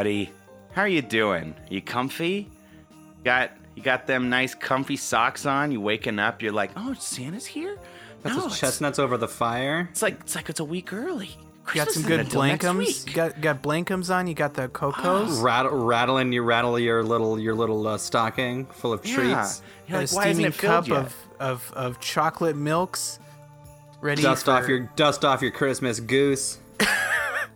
everybody. How are you doing? You comfy? Got you got them nice comfy socks on? You waking up? You're like, oh, Santa's here? Got no, those it's, chestnuts over the fire. it's like it's like it's a week early. You got Christmas some isn't good until next blankums. week. You got got blankums on. You got the cocos. Rattle, rattling, you rattle your little your little uh, stocking full of Yeah. treats. You're got like, a why isn't steaming it filled cup yet? of, of of chocolate milks. Ready Dust for off your dust off your Christmas goose.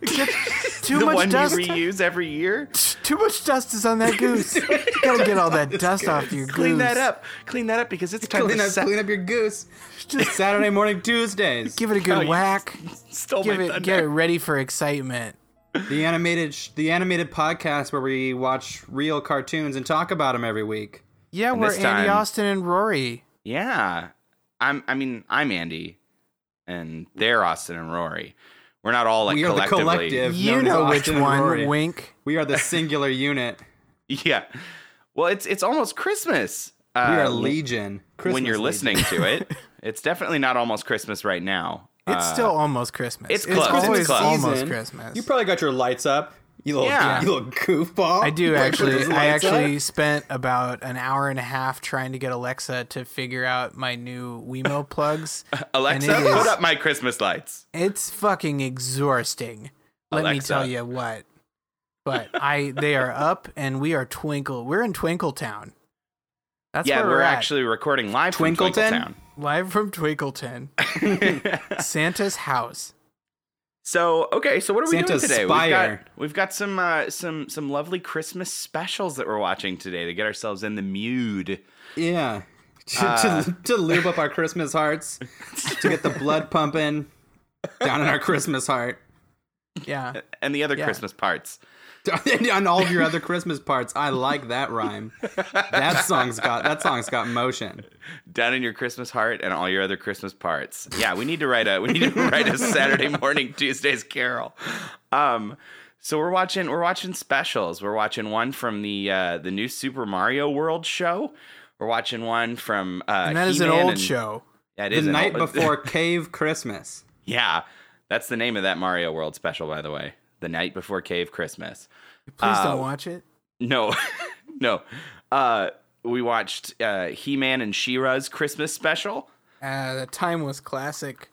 too the much one dust. you reuse every year. Too much dust is on that goose. you gotta get all that dust off your goose. Clean that up. Clean that up because it's time Clean to up, set. clean up your goose. Just Saturday morning Tuesdays. Give it a good Oh, whack. Stole Give my it. thunder. Get it ready for excitement. the animated sh- the animated podcast where we watch real cartoons and talk about them every week. Yeah, And we're Andy time- Austin and Rory. Yeah. I'm I mean, I'm Andy and they're Austin and Rory. We're not all like we are the collective. You know which one. Rory. Wink. We are the singular unit. Yeah. Well, it's it's almost Christmas. Uh, We are legion. when you're legion. listening to it. It's definitely not almost Christmas right now. It's Uh, still almost Christmas. it's close, it's always close. almost Christmas. You probably got your lights up. You little, Yeah. you little goofball. I do actually. I lights up. actually spent about an hour and a half trying to get Alexa to figure out my new Wemo plugs. Alexa, and it put up my Christmas lights. It's fucking exhausting. Let me tell you what. But I, they are up, and we are Twinkle. We're in Twinkletown. That's yeah, where we're, we're, at. actually recording live from Twinkleton? Twinkletown. live from Twinkletown, Santa's house. So okay, so what are we doing today? spire. We've got we've got some uh, some some lovely Christmas specials that we're watching today to get ourselves in the mood. Yeah. To, Uh, to, to lube up our Christmas hearts, to get the blood pumping down in our Christmas heart, Yeah, and the other Yeah. Christmas parts. on all of your other Christmas parts. I like that rhyme. That song's got that song's got motion. down in your Christmas heart and all your other Christmas parts. Yeah, we need to write a we need to write a Saturday morning Tuesdays carol. Um so we're watching we're watching specials. We're watching one from the uh the new Super Mario World show. We're watching one from uh and that is an He-Man old and- show. Yeah, it The night old- before Cave Christmas. Yeah. That's the name of that Mario World special by the way. The night before Cave Christmas. Please Uh, don't watch it. No. no. Uh we watched uh He-Man and She-Ra's Christmas special. Uh, the time was classic.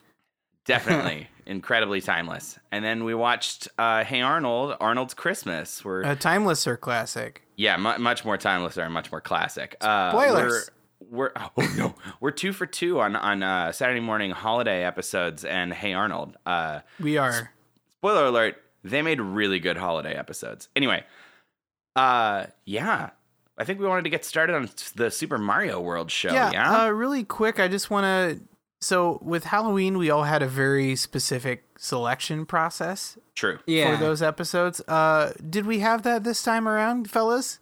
Definitely incredibly timeless. And then we watched uh, Hey Arnold, Arnold's Christmas. We're A timeless or classic. yeah, mu- much more timeless and much more classic. Uh, Spoilers. We're, we're oh no, we're two for two on on uh, Saturday morning holiday episodes and Hey Arnold. Uh, We are. spoiler alert: they made really good holiday episodes. Anyway, uh, yeah. I think we wanted to get started on the Super Mario World show. Yeah, Yeah, Uh, really quick, I just want to. So with Halloween, we all had a very specific selection process true. Yeah. for those episodes. Uh, did we have that this time around, fellas?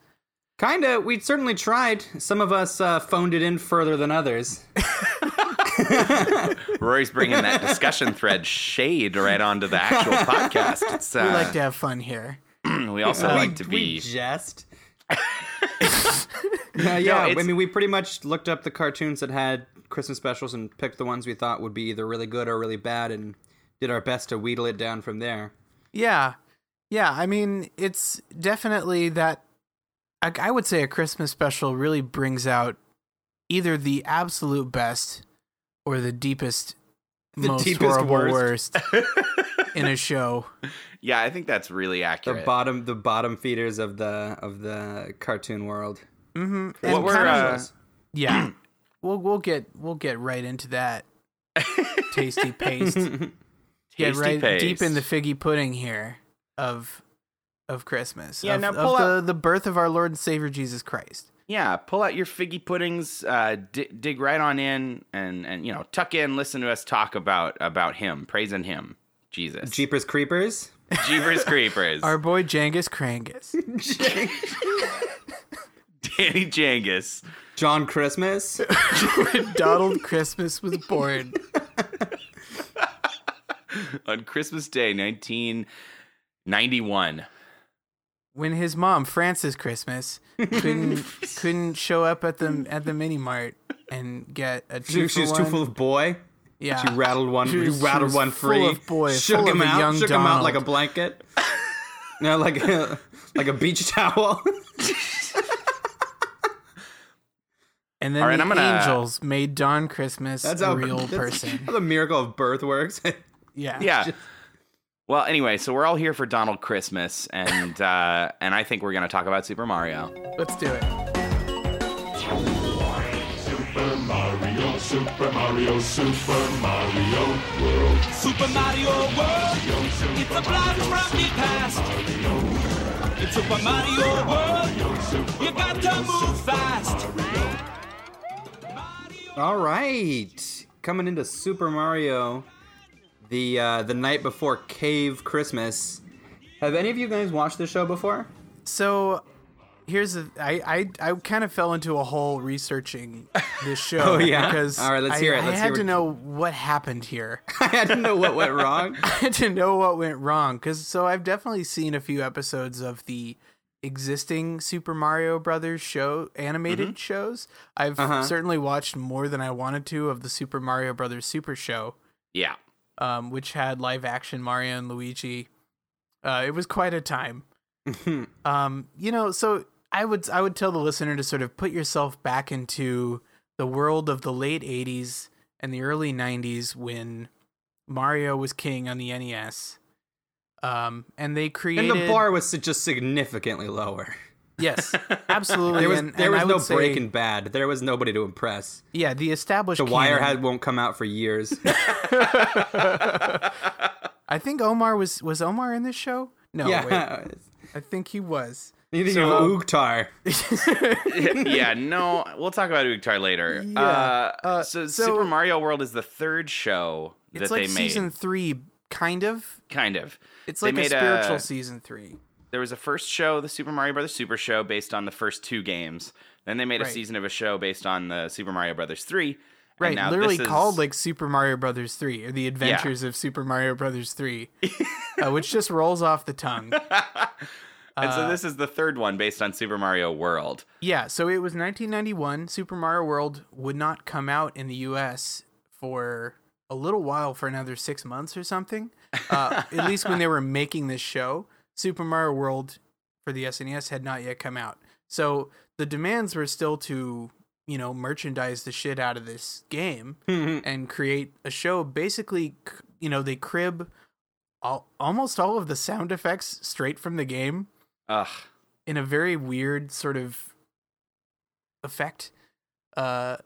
Kinda. We certainly tried. Some of us uh, phoned it in further than others. Rory's bringing that discussion thread shade right onto the actual podcast. It's, uh, We like to have fun here. we also like to we be. jest. Uh, yeah, I mean, we pretty much looked up the cartoons that had Christmas specials and picked the ones we thought would be either really good or really bad, and did our best to wheedle it down from there. Yeah, yeah. I mean, it's definitely that. I, I would say a Christmas special really brings out either the absolute best or the deepest, The most deepest horrible worst. worst in a show. Yeah, I think that's really The accurate. bottom, the bottom feeders of the of the cartoon world. Mm-hmm. What And were, kind of- uh, yeah, we'll we'll get we'll get right into that tasty paste. get right paste. deep in the figgy pudding here of of Christmas. Yeah, of, now of pull the out- the birth of our Lord and Savior Jesus Christ. Yeah, pull out your figgy puddings, uh, di- dig right on in, and and you know tuck in, listen to us talk about about him, praising him, Jesus, Jeepers Creepers. Jeepers Creepers, Our boy Jangus Krangus. Danny Jangus. John Christmas. Donald Christmas was born. on Christmas Day, 1991. When his mom Frances Christmas couldn't couldn't show up at the at the mini mart and get a two She, she was too full of boy. yeah. She rattled one. She was- she she rattled was one full free. of boy, shook full him of out. young shook him out like a blanket. No, like a, like a beach towel. And then All right, the I'm gonna- angels made Dawn Christmas That's a how real that's person. How the miracle of birth works. Yeah. Yeah. Well, anyway, so we're all here for Donald Christmas, and uh, and I think we're gonna talk about Super Mario. Let's do it. Super Mario, Super Mario, Super Mario World. Super Mario World. It's a blast from the past. It's Super Mario World. You got to move fast. All right, coming into Super Mario, the uh, the night before Cave Christmas. Have any of you guys watched this show before? So here's the I I, I kind of fell into a hole researching this show. Oh, yeah? Because All right, let's I, hear it. I Let's had hear to what- know what happened here. I had to know what went wrong. I had to know what went wrong because so I've definitely seen a few episodes of the existing Super Mario Brothers show animated shows. I've Uh-huh. certainly watched more than I wanted to of the Super Mario Brothers Super Show, Yeah. Um, which had live action Mario and Luigi. Uh, it was quite a time. um, you know, so I would I would tell the listener to sort of put yourself back into the world of the late '80s and the early '90s when Mario was king on the NES. Um, and they created and the bar was just significantly lower. Yes, absolutely. There was and, there and was no would say- Breaking Bad. There was nobody to impress. Yeah, the established. The Wire canon- had won't come out for years. I think Omar was was Omar in this show. No, wait, I think he was. you think So- of Oogtar? yeah, no, we'll talk about Oogtar later. Yeah, Uh, uh, so, so- Super Mario World is the third show that like they made. season three, kind of. kind of. It's They like a made spiritual a- season three. There was a first show, the Super Mario Brothers Super Show, based on the first two games. Then they made a Right. season of a show based on the Super Mario Brothers three. Right, now literally is- called like Super Mario Brothers 3 or The Adventures of Super Mario Brothers 3, uh, which just rolls off the tongue. And uh, so this is the third one based on Super Mario World. Yeah, so it was 1991. Super Mario World would not come out in the US for a little while, for another six months or something. Uh, at least when they were making this show, Super Mario World for the SNES had not yet come out. So the demands were still to, you know, merchandise the shit out of this game and create a show. Basically, you know, they crib all, almost all of the sound effects straight from the game Ugh. in a very weird sort of effect uh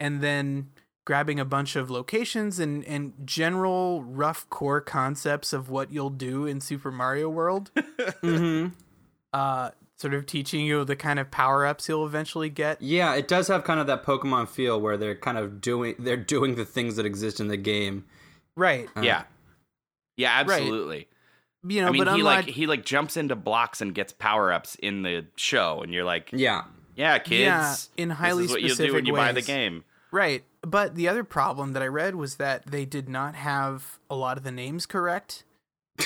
and then grabbing a bunch of locations and and general rough core concepts of what you'll do in Super Mario World mm-hmm. uh sort of teaching you the kind of power-ups you'll eventually get Yeah, it does have kind of that Pokemon feel where they're kind of doing they're doing the things that exist in the game. right yeah. Yeah, absolutely. you know I mean, but he unlike like he like jumps into blocks and gets power ups in the show, and you're like, Yeah. yeah, kids, Yeah, in highly this is what you'll do when you buy the game. Right. But the other problem that I read was that they did not have a lot of the names correct.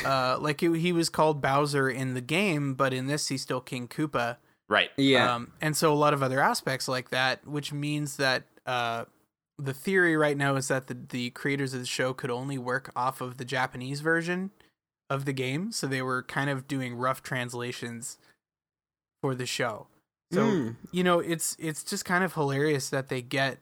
Uh, like it, he was called Bowser in the game, but in this he's still King Koopa. Right. Yeah. Um, and so a lot of other aspects like that, which means that uh, the theory right now is that the, the creators of the show could only work off of the Japanese version of the game. So they were kind of doing rough translations for the show. So Mm. you know, it's it's just kind of hilarious that they get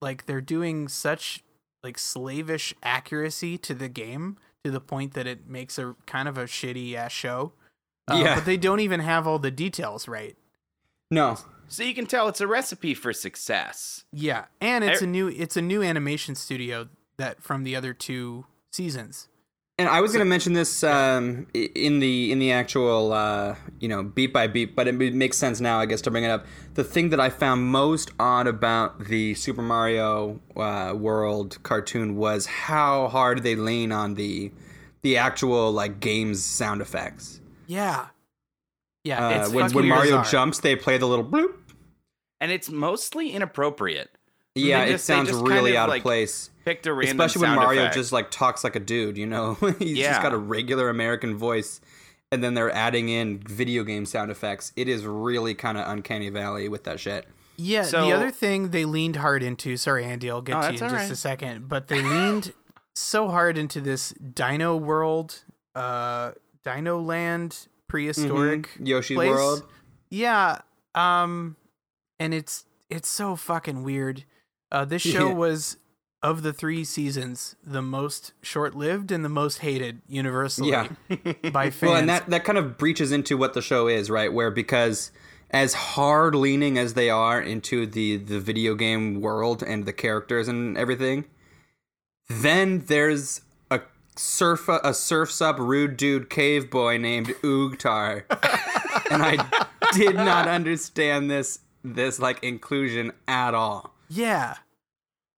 like they're doing such like slavish accuracy to the game to the point that it makes a kind of a shitty ass show. Uh, Yeah. but they don't even have all the details right. no. So you can tell it's a recipe for success. Yeah, and it's I- a new it's a new animation studio that from the other two seasons. And I was going to mention this um, in the in the actual uh, you know beat by beat, but it makes sense now, I guess, to bring it up. The thing that I found most odd about the Super Mario uh, World cartoon was how hard they lean on the the actual like games sound effects. Yeah, yeah. Uh, it's when when Mario bizarre. jumps, they play the little bloop. And it's mostly inappropriate. Yeah, They it sounds just kind really of, out like, of place. Picked a random Especially when sound Mario effect. just like talks like a dude, you know? He's Yeah. just got a regular American voice and then they're adding in video game sound effects. It is really kind of uncanny valley with that shit. Yeah, So- the other thing they leaned hard into. Sorry, Andy, I'll get Oh, to you in just right. a second. But they leaned so hard into this Dino World uh, Dino Land prehistoric Mhm. Yoshi place. World. Yeah, um, and it's it's so fucking weird. Uh, this show Yeah. was of the three seasons the most short-lived and the most hated universally Yeah. by fans. Well, and that that kind of breaches into what the show is, right? Where because as hard leaning as they are into the the video game world and the characters and everything, then there's a surf a surfs up rude dude cave boy named Oogtar, and I did not understand this this like inclusion at all. yeah,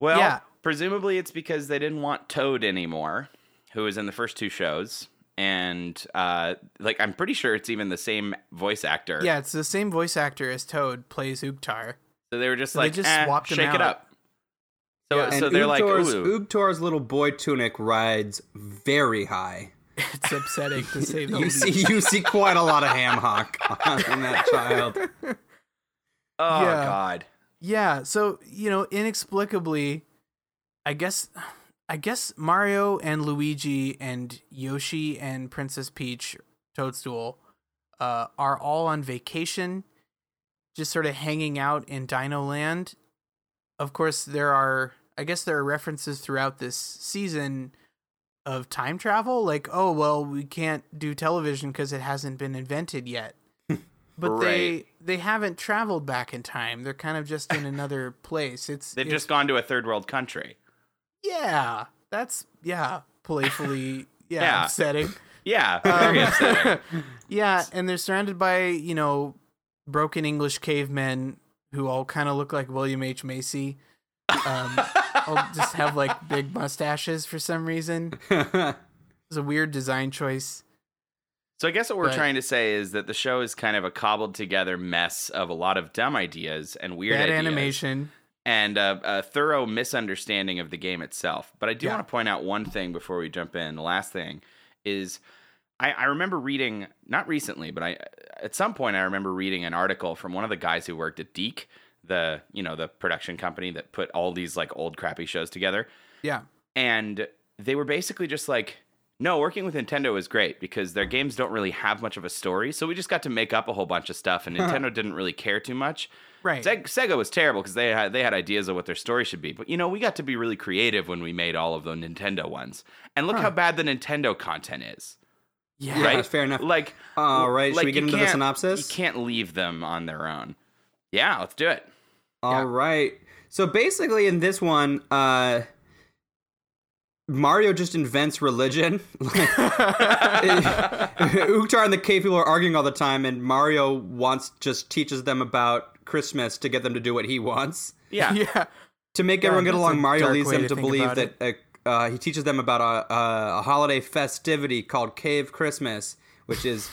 Well, Yeah. Presumably it's because they didn't want Toad anymore, who was in the first two shows. And uh, like I'm pretty sure it's even the same voice actor. yeah, it's the same voice actor as Toad plays Oogtar. So they were just So they like, just eh, swapped him shake it out. up. So, Yeah. so and they're like, Oogtar's, ooh. Oogtar's little boy tunic rides very high. It's upsetting to say the You least. see, you see quite a lot of ham hock on that child. oh Yeah. God. Yeah, so you know, inexplicably, I guess, I guess Mario and Luigi and Yoshi and Princess Peach, Toadstool, uh, are all on vacation, just sort of hanging out in Dino Land. Of course, there are, I guess, there are references throughout this season of time travel, like, oh well, we can't do television because it hasn't been invented yet. But Right. they they haven't traveled back in time. They're kind of just in another place. It's They've it's- just gone to a third world country. Yeah. That's yeah, playfully yeah, Yeah. upsetting. Yeah, very Um, upsetting. yeah, and they're surrounded by you know broken English cavemen who all kind of look like William H Macy. Um, all just have like big mustaches for some reason. It's a weird design choice. So I guess what we're But- trying to say is that the show is kind of a cobbled together mess of a lot of dumb ideas and weird Bad ideas animation. And a, a thorough misunderstanding of the game itself. But I do Yeah. want to point out one thing before we jump in. The last thing is I, I remember reading not recently, but I at some point I remember reading an article from one of the guys who worked at DiC, the you know the production company that put all these like old crappy shows together Yeah. and they were basically just like no working with nintendo is great because their games don't really have much of a story so we just got to make up a whole bunch of stuff and nintendo didn't really care too much Right. Seg- sega was terrible because they had they had ideas of what their story should be but you know we got to be really creative when we made all of the nintendo ones and look how bad the nintendo content is yeah. Yeah, fair enough. like All right, should we get you into the synopsis? you can't leave them on their own yeah let's do it All right. So basically, in this one, uh, Mario just invents religion. Oogtar and the cave people are arguing all the time, and Mario wants just teaches them about Christmas to get them to do what he wants. yeah Yeah. To make Yeah, everyone get along, Mario leads them to to believe that uh, uh, he teaches them about a, a, a holiday festivity called Cave Christmas, which is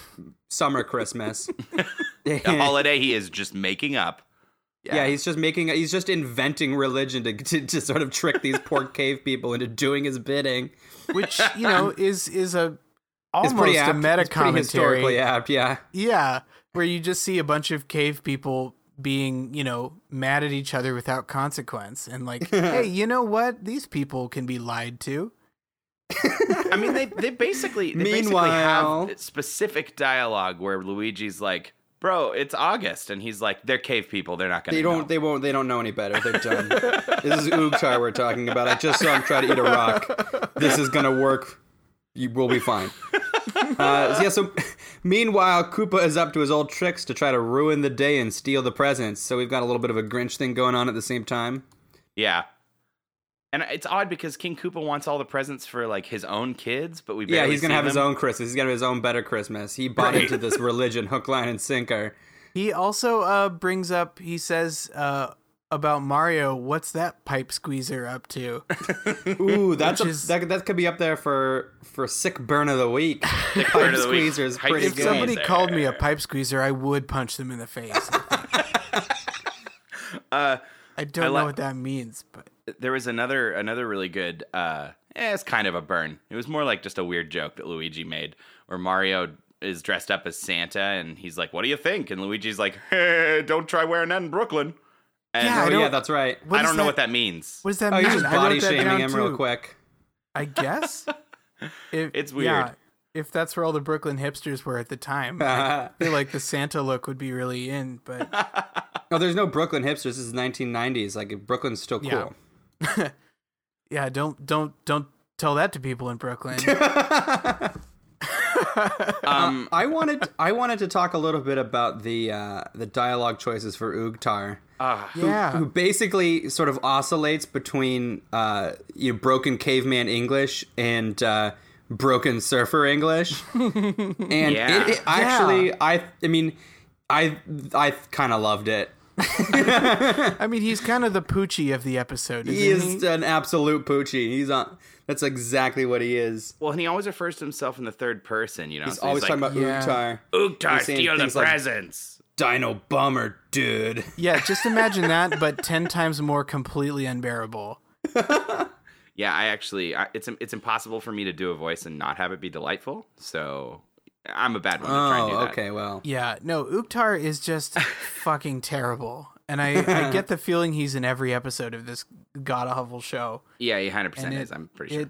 summer Christmas. the holiday he is just making up Yeah. he's just making, he's just inventing religion to, to, to sort of trick these poor cave people into doing his bidding. Which, you know, is is a It's almost pretty a meta It's pretty historically commentary. apt, yeah. Yeah, where you just see a bunch of cave people being, you know, mad at each other without consequence and like, hey, you know what? These people can be lied to. I mean, they they basically they Meanwhile- basically have specific dialogue where Luigi's like, "Bro, it's August," and he's like, "They're cave people. They're not gonna." They don't. They won't. They don't know any better. They're done. this is Oogtar we're talking about. I just saw him try to eat a rock. This is gonna work. You will be fine. Uh, so yeah. So meanwhile, Koopa is up to his old tricks to try to ruin the day and steal the presents. So we've got a little bit of a Grinch thing going on at the same time. Yeah. And it's odd because King Koopa wants all the presents for like his own kids, but we Yeah, he's gonna see have his own Christmas. He's gonna have his own better Christmas. He bought Right. into this religion, hook, line, and sinker. He also uh, brings up, he says uh, about Mario, what's that pipe squeezer up to? Ooh, that's a, is- that, that could be up there for for sick burn of the week. Burn Pipe of squeezer is pretty if good. If somebody called me a pipe squeezer, I would punch them in the face. Uh, I don't I know li- what that means, but there was another another really good. Uh, eh, it's kind of a burn. It was more like just a weird joke that Luigi made, where Mario is dressed up as Santa, and he's like, "What do you think?" And Luigi's like, "Hey, don't try wearing that in Brooklyn." And Yeah, Oh yeah, that's right. I don't know that- what that means. What does that Oh, mean? you're just body shaming down him real quick. I guess. If- It's yeah. weird. if that's where all the Brooklyn hipsters were at the time. I feel like the Santa look would be really in, but Oh, there's no Brooklyn hipsters. This is 1990s. Like Brooklyn's still cool. Yeah. yeah, don't don't don't tell that to people in Brooklyn. Um, I wanted I wanted to talk a little bit about the uh, the dialogue choices for Oogtar. ah, yeah. who basically sort of oscillates between uh, you know, broken caveman English and uh, broken surfer English. and Yeah. it, it actually, I, I mean, I, I kind of loved it. I mean, he's kind of the Poochie of the episode, isn't He he? an absolute poochie. He's on. That's exactly what he is. well, and he always refers to himself in the third person. You know, He's so always like, talking about Yeah. Oogtar. Oogtar, He's steal the things like- presents. Dino bummer, dude. Yeah, just imagine that, but ten times more completely unbearable. Yeah, I actually, I, it's it's impossible for me to do a voice and not have it be delightful. So I'm a bad one to try and do Oh, that. okay. Well, Yeah, no, Oogtar is just fucking terrible. And I, I get the feeling he's in every episode of this god awful show. Yeah, he 100 percent is. I'm pretty sure. It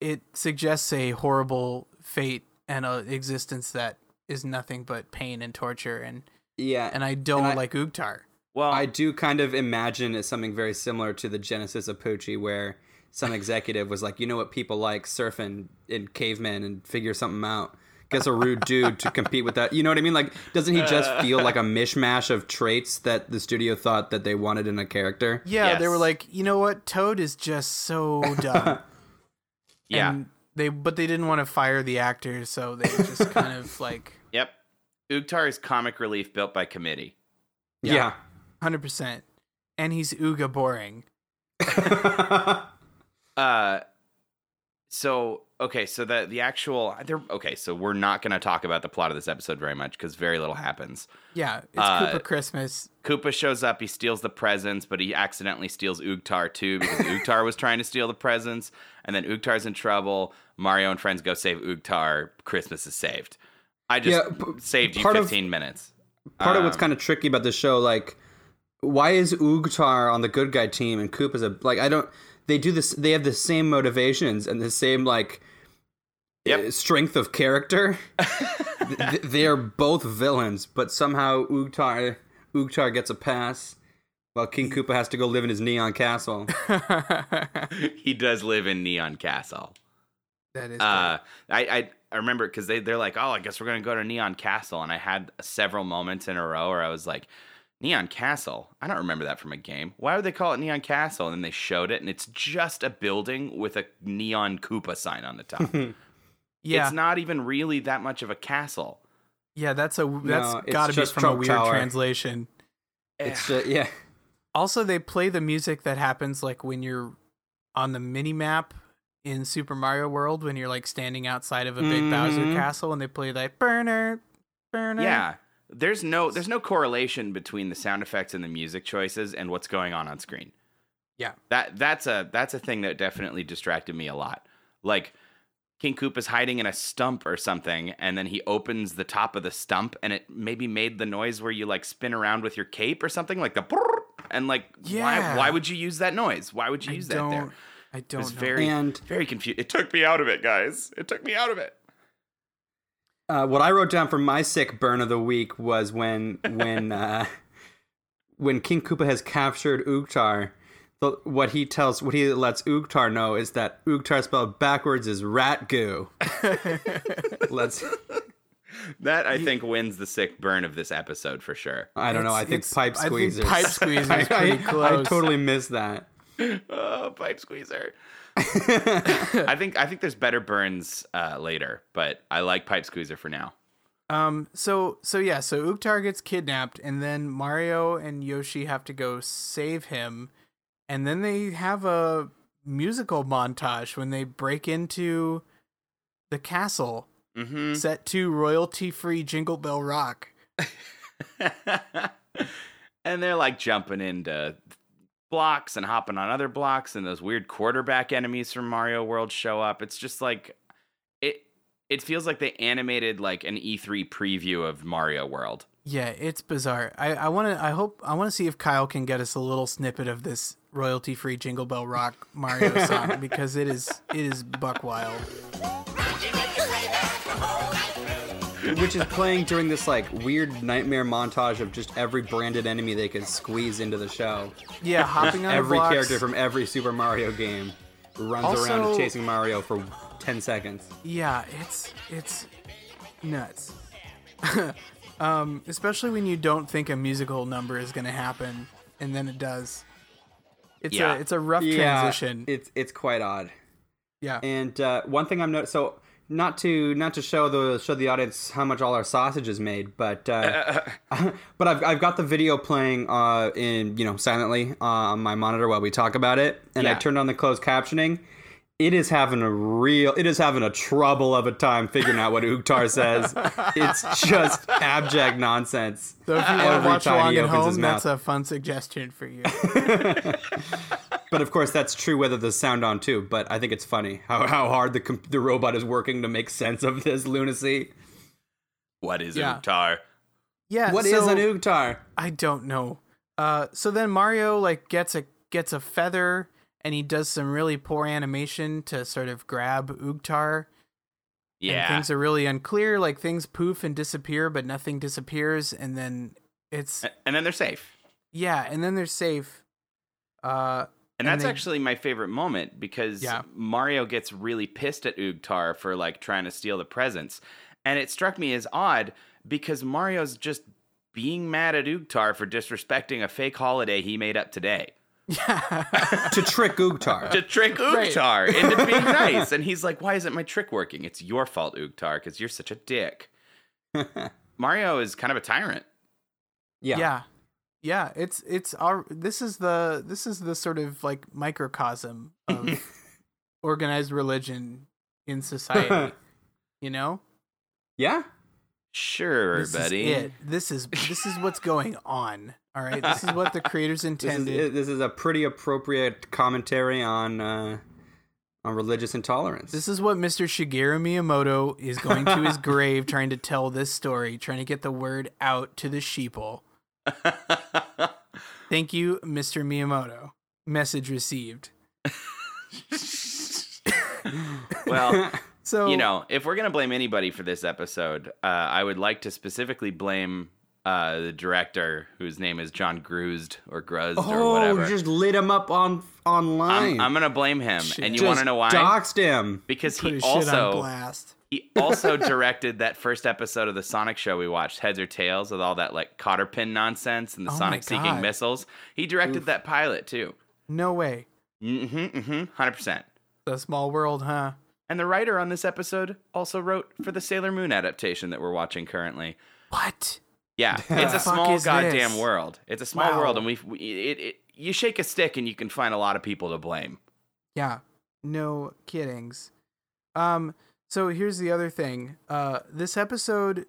it suggests a horrible fate and a existence that is nothing but pain and torture and yeah. and I don't I- like Oogtar. well, I do kind of imagine it's something very similar to the genesis of Poochie, where some executive was like, you know what people like surfing and cavemen and figure something out. Gets a rude dude to compete with that. You know what I mean? Like, doesn't he just feel like a mishmash of traits that the studio thought that they wanted in a character? Yeah, they were like, you know what, Toad is just so dumb. yeah, And they but they didn't want to fire the actors, so they just kind of like yep. Oogtar is comic relief built by committee. Yeah. hundred percent. And he's Uga boring. Uh, so okay, so the the actual there. Okay, so we're not going to talk about the plot of this episode very much because very little happens. Yeah, it's Uh, Koopa Christmas. Koopa shows up, he steals the presents, but he accidentally steals Oogtar too because Oogtar was trying to steal the presents, and then Oogtar's in trouble. Mario and friends go save Oogtar. Christmas is saved. I just Yeah, p- saved you part of- 15 minutes. Part of what's Um, kind of tricky about the show, like, why is Oogtar on the good guy team and Coop is a like? I don't. They do this. They have the same motivations and the same like Yep. uh, strength of character. Th- th- they are both villains, but somehow Oogtar Oogtar gets a pass, while King Koopa has to go live in his neon castle. he does live in Neon Castle. That is Uh, I, I I remember because they they're like, oh, I guess we're gonna go to Neon Castle, and I had several moments in a row where I was like, Neon Castle. I don't remember that from a game. Why would they call it Neon Castle? And then they showed it, and it's just a building with a neon Koopa sign on the top. yeah, It's not even really that much of a castle. yeah. That's a that's it's got to be just from a Trump weird Tower. translation. It's just, yeah. Also, they play the music that happens like when you're on the mini map in Super Mario World when you're like standing outside of a big Bowser Mhm. castle, and they play like burner, burner. Yeah. There's no there's no correlation between the sound effects and the music choices and what's going on on screen. Yeah. That that's a that's a thing that definitely distracted me a lot. Like King Koopa's hiding in a stump or something, and then he opens the top of the stump, and it maybe made the noise where you like spin around with your cape or something, like the brrr, and like Yeah. why would you use that noise? Why would you I use don't. that there? I don't was know. very And- very confused. It took me out of it, guys. It took me out of it. Uh, what I wrote down for my sick burn of the week was when when uh, when King Koopa has captured Oogtar. The, what he tells, what he lets Oogtar know is that Oogtar spelled backwards is rat goo. Let's. That I think wins the sick burn of this episode for sure. I don't know. I think it's- pipe I think squeezers. pipe squeezers I, I- I totally missed that. Oh, pipe squeezer. I think I think there's better burns uh, later, but I like pipe squeezer for now. Um. So so yeah. So Oogtar gets kidnapped, and then Mario and Yoshi have to go save him, and then they have a musical montage when they break into the castle, hmm set to royalty-free Jingle Bell Rock. and they're like jumping into blocks and hopping on other blocks, and those weird quarterback enemies from Mario World show up. It's just like it. It feels like they animated like an E3 preview of Mario World. Yeah, it's bizarre. I I want to. I hope I want to see if Kyle can get us a little snippet of this royalty-free Jingle Bell Rock Mario song because it is it is buck wild. Which is playing during this like weird nightmare montage of just every branded enemy they can squeeze into the show. Yeah, hopping on Every blocks. character from every Super Mario game runs around Also- chasing Mario for 10 seconds. Yeah, it's it's nuts. um, especially when you don't think a musical number is gonna happen, and then it does. It's Yeah. a it's a rough Yeah, transition. it's it's quite odd. yeah. And uh, one thing I'm not so not to not to show the show the audience how much all our sausage is made, but uh, but I've I've got the video playing uh, in you know silently uh, on my monitor while we talk about it, and I turned on the closed captioning. It is having a real, it is having a trouble of a time figuring out what Oogtar says. It's just abject nonsense. so if you want to every watch time along he at opens his home, that's a fun suggestion for you. But of course, that's true whether the sound on too. But I think it's funny how, how hard the com- the robot is working to make sense of this lunacy. What is Yeah. Oogtar? Yeah. What is so, an Oogtar? I don't know. Uh, so then Mario like gets a gets a feather and he does some really poor animation to sort of grab Oogtar. And Yeah. things are really unclear. Like things poof and disappear, but nothing disappears, and then it's and then they're safe. yeah, and then they're safe. Uh, And And that's they- actually my favorite moment because Yeah. Mario gets really pissed at Oogtar for like trying to steal the presents. And it struck me as odd because Mario's just being mad at Oogtar for disrespecting a fake holiday he made up today. To trick Oogtar. To trick Right. Oogtar into being nice. And he's like, Why isn't my trick working? It's your fault, Oogtar, because you're such a dick. Mario is kind of a tyrant. yeah. yeah, yeah. It's it's our. This is the this is the sort of like microcosm of organized religion in society. you know, Yeah? Sure, this buddy. is it. This is this is what's going on. All right, this is what the creators This is, intended. this is a pretty appropriate commentary on uh, on religious intolerance. This is what Mr. Shigeru Miyamoto is going to his grave trying to tell this story, trying to get the word out to the sheeple. Thank you, Mr. Miyamoto. Message received. well, So you know, if we're gonna blame anybody for this episode, uh, I would like to specifically blame uh, the director, whose name is John Grusd or Grusd or oh, whatever. you just lit him up on online. I'm, I'm gonna blame him, and you want to know why? Doxed him. because he his shit on also blast. he also directed that first episode of the Sonic show we watched, Heads or Tails, with all that like cotter pin nonsense and the Oh Sonic seeking missiles. He directed that pilot too. No way. Mm-hmm, mm-hmm, hundred percent. The small world, huh? And the writer on this episode also wrote for the Sailor Moon adaptation that we're watching currently. What? Yeah, it's a small goddamn this? world. It's a small Wow. world, and we we it, it you shake a stick and you can find a lot of people to blame. Yeah. No kiddings. Um, so here's the other thing. Uh, this episode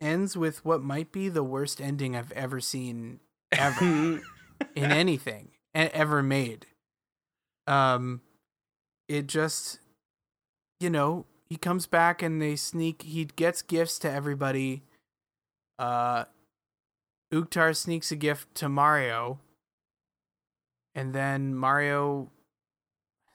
ends with what might be the worst ending I've ever seen ever. in anything ever made. Um, it just, you know, he comes back and they sneak. He gets gifts to everybody. Uh, Oogtar sneaks a gift to Mario, and then Mario.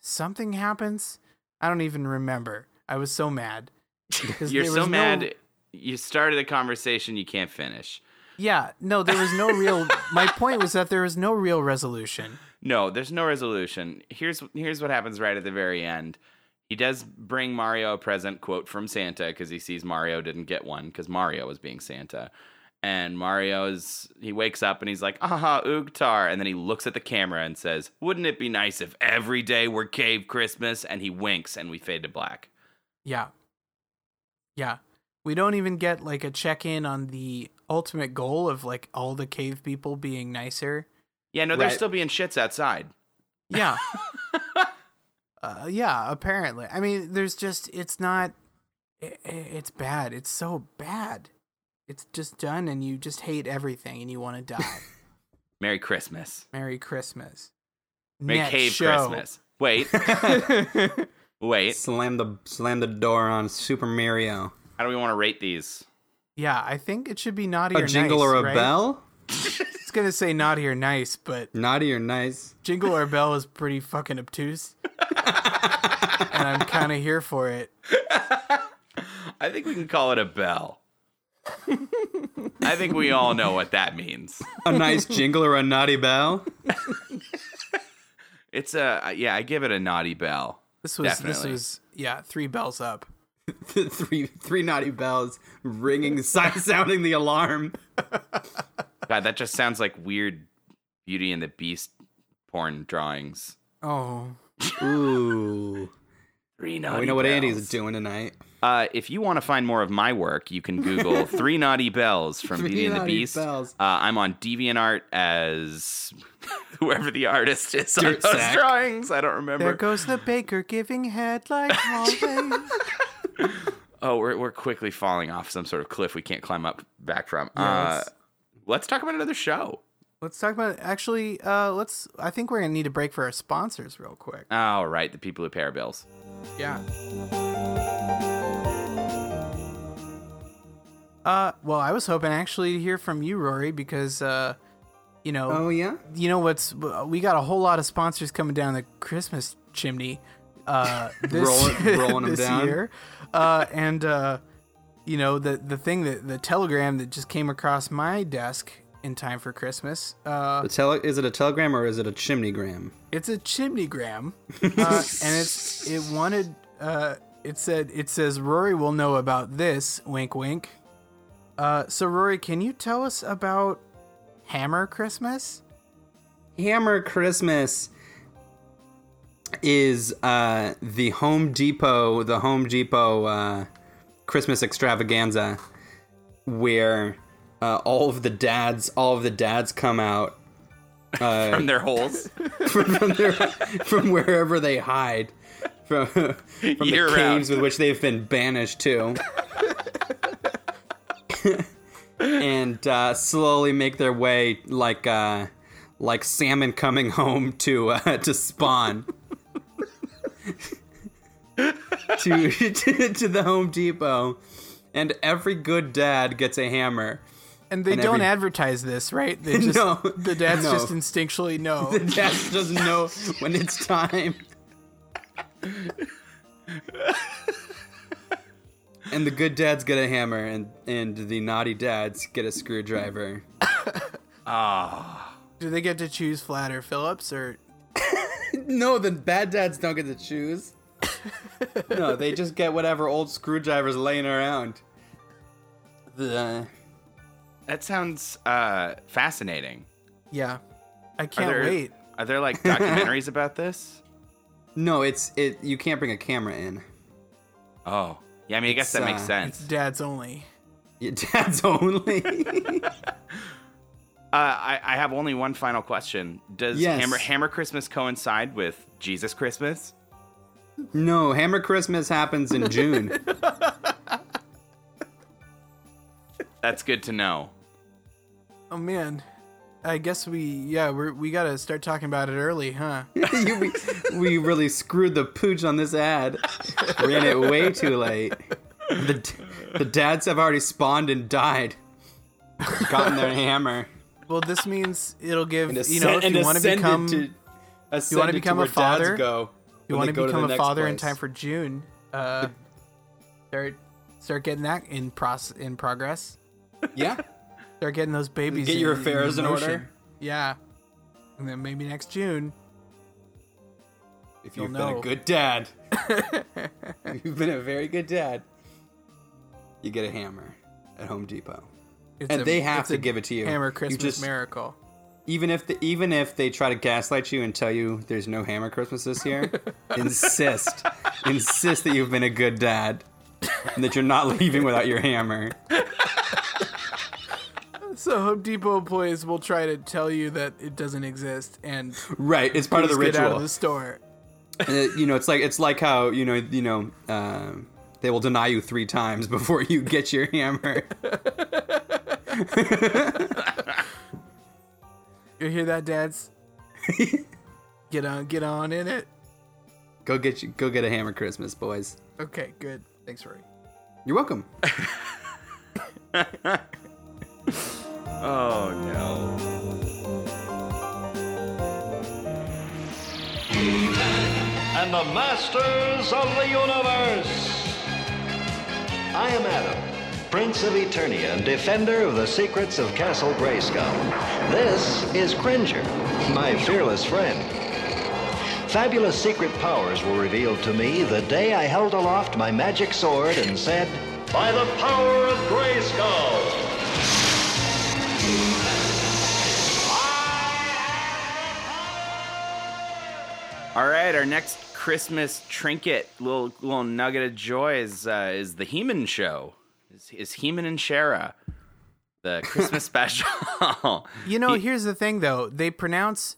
Something happens. I don't even remember. I was so mad. You're so was no- mad. You started a conversation you can't finish. Yeah, no, there was no real. my point was that there was no real resolution. No, there's no resolution. Here's here's what happens right at the very end. He does bring Mario a present, quote from Santa, because he sees Mario didn't get one because Mario was being Santa. And Mario's he wakes up and he's like, "Aha, Oogtar!" And then he looks at the camera and says, "Wouldn't it be nice if every day were Cave Christmas?" And he winks, and we fade to black. Yeah. Yeah. We don't even get like a check in on the ultimate goal of like all the cave people being nicer. Yeah, no, they're Right. still being shits outside. Yeah. uh, yeah, apparently. I mean, there's just, it's not, i i- it's bad. It's so bad. It's just done and you just hate everything and you want to die. Merry Christmas. Merry Christmas. Merry Next Cave show. Christmas. Wait, wait. slam the slam the door on Super Mario. How do we want to rate these? yeah, I think it should be naughty A or jingle nice, or a right? bell? It's going to say naughty or nice, but Naughty or nice? jingle or bell is pretty fucking obtuse. and I'm kind of here for it. I think we can call it a bell. I think we all know what that means. A nice jingle or a naughty bell. It's a yeah. I give it a naughty bell. This was this was yeah, three bells up. three three naughty bells ringing, sounding the alarm. God, that just sounds like weird Beauty and the Beast porn drawings. Oh, Ooh. Three Oh, we know what Andy's doing tonight. Uh, if you want to find more of my work, you can Google Three Naughty Bells from Three Beauty and the Beast. Uh, I'm on DeviantArt as whoever the artist is on Dirt those sack. drawings. I don't remember. there goes the baker giving head like always. Oh, we're, we're quickly falling off some sort of cliff we can't climb up back from. Yeah, uh, let's- let's talk about another show. let's talk about actually. Uh, let's. I think we're gonna need a break for our sponsors real quick. Oh, right, the people who pay our bills. Yeah. Uh, well, I was hoping actually to hear from you, Rory, because uh, you know, Oh yeah. you know what's we got a whole lot of sponsors coming down the Christmas chimney uh this, Rolling- rolling 'em this down. year. Uh and uh you know the the thing that the telegram that just came across my desk in time for Christmas. Uh The tele- is it a telegram or is it a chimneygram? it's a chimneygram. Uh and it's it wanted uh it said it says Rory will know about this, wink wink. Uh so Rory, can you tell us about Hammer Christmas? Hammer Christmas is uh, the Home Depot, the Home Depot uh, Christmas extravaganza, where uh, all of the dads, all of the dads come out From their holes. from, their, from wherever they hide, from, from the Year caves with which they've been banished to. and uh, slowly make their way like uh, like salmon coming home to uh, to spawn to, to to the Home Depot, and every good dad gets a hammer. And they And don't every- advertise this, right? They just No, the dads no. just instinctually know. The dad doesn't know when it's time. and the good dads get a hammer, and and the naughty dads get a screwdriver. Ah! Do they get to choose flat or Phillips or No, the bad dads don't get to choose. no, they just get whatever old screwdrivers laying around. The That sounds uh, fascinating. yeah? I can't there, wait. Are there like documentaries about this? no, it's it. You can't bring a camera in. Oh, yeah. I mean, I guess It's, that makes uh, sense. Dads only. Your dad's only. Uh, I, I have only one final question. Does Yes. Hammer Hammer Christmas coincide with Jesus Christmas? No, Hammer Christmas happens in June. That's good to know. Oh man, I guess we yeah we we gotta start talking about it early, huh? You- we, we really screwed the pooch on this ad. Ran it way too late. The, the dads have already spawned and died. Gotten their hammer. Well, this means it'll give And you know if you want to ascended become to, you wanna to become where a father? dads go you want to become a father in time for June. Uh, start start getting that in process in progress. Yeah. Start getting those babies. Get your affairs in motion. order. Yeah, and then maybe next June. If you've been know. a good dad, you've been a very good dad, you get a hammer at Home Depot. It's And a- they have to give it to you. Hammer You Christmas just- miracle. Even if the, even if they try to gaslight you and tell you there's no hammer Christmas this year, insist, insist that you've been a good dad, and that you're not leaving without your hammer. So Home Depot employees will try to tell you that it doesn't exist and Right, it's part of the please get out of the store. And it- you know, it's like it's like how you know you know um, they will deny you three times before you get your hammer. You hear that, dads? get on, get on in it. Go get you, go get a hammer Christmas, boys. Okay, good. Thanks, Rory. You're welcome. Oh no. And the masters of the universe. I am Adam, Prince of Eternia and defender of the secrets of Castle Grayskull. This is Cringer, my fearless friend. Fabulous secret powers were revealed to me the day I held aloft my magic sword and said, By the power of Grayskull! All right, our next Christmas trinket, little little nugget of joy is uh, is the Heman show. Is, is Heman and Shara, the Christmas special? You know, here's the thing though. They pronounce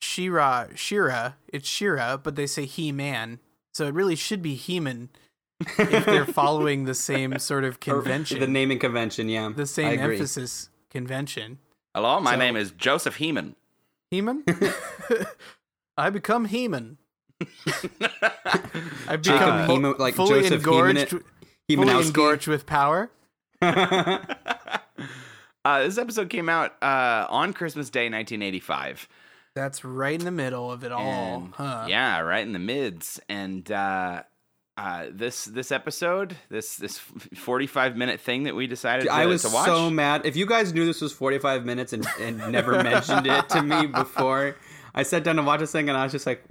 Shira Shira. It's Shira, but they say He Man. So it really should be Heman if they're following the same sort of Or convention. The naming convention, yeah. the same emphasis convention. Hello, my So- name is Joseph Heman. Heman? I become Heman. I Jacob become fu- Hemo- like fully Joseph engorged, Heman- fully Hemanowski. engorged with power. Uh, this episode came out uh, on Christmas Day, 1985. That's right in the middle of it all, And, huh? Yeah, right in the mids. And uh, uh, this this episode, this this 45 minute thing that we decided to, I was to watch. so mad. If you guys knew this was 45 minutes and, and never mentioned it to me before, I sat down to watch this thing and I was just like,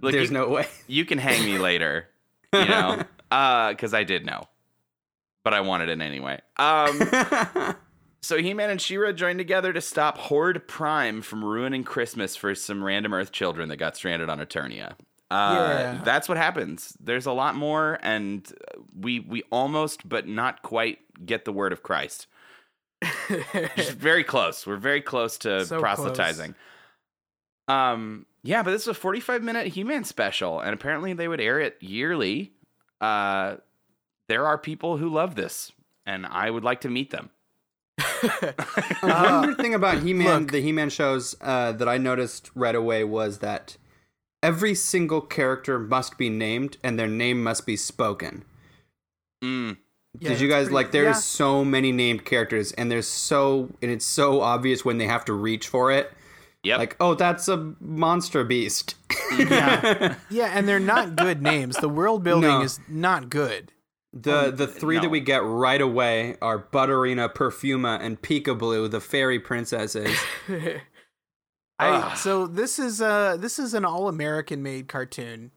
Look, there's you- no way. you can hang me later, you know, because I did know, but I wanted it anyway. Um, so He-Man and She-Ra joined together to stop Horde Prime from ruining Christmas for some random Earth children that got stranded on Eternia. Uh, Yeah. That's what happens. There's a lot more, and we we almost, but not quite, get the word of Christ. Just very close. We're very close to So proselytizing. Um, yeah, but this is a 45 minute He-Man special, and apparently they would air it yearly. Uh, there are people who love this, and I would like to meet them. One weird thing about He-Man, Uh, look. the He-Man shows uh, that I noticed right away was that every single character must be named and their name must be spoken. Mm, Yeah, Did you guys pretty- like? There's yeah. so many named characters, and there's so and it's so obvious when they have to reach for it. Yep. Like, oh, that's a monster beast. Yeah. yeah, and they're not good names. The world building No. is not good. The the three no. that we get right away are Butterina, Perfuma, and Peekaboo, the fairy princesses. I so this is uh this is an all American made cartoon,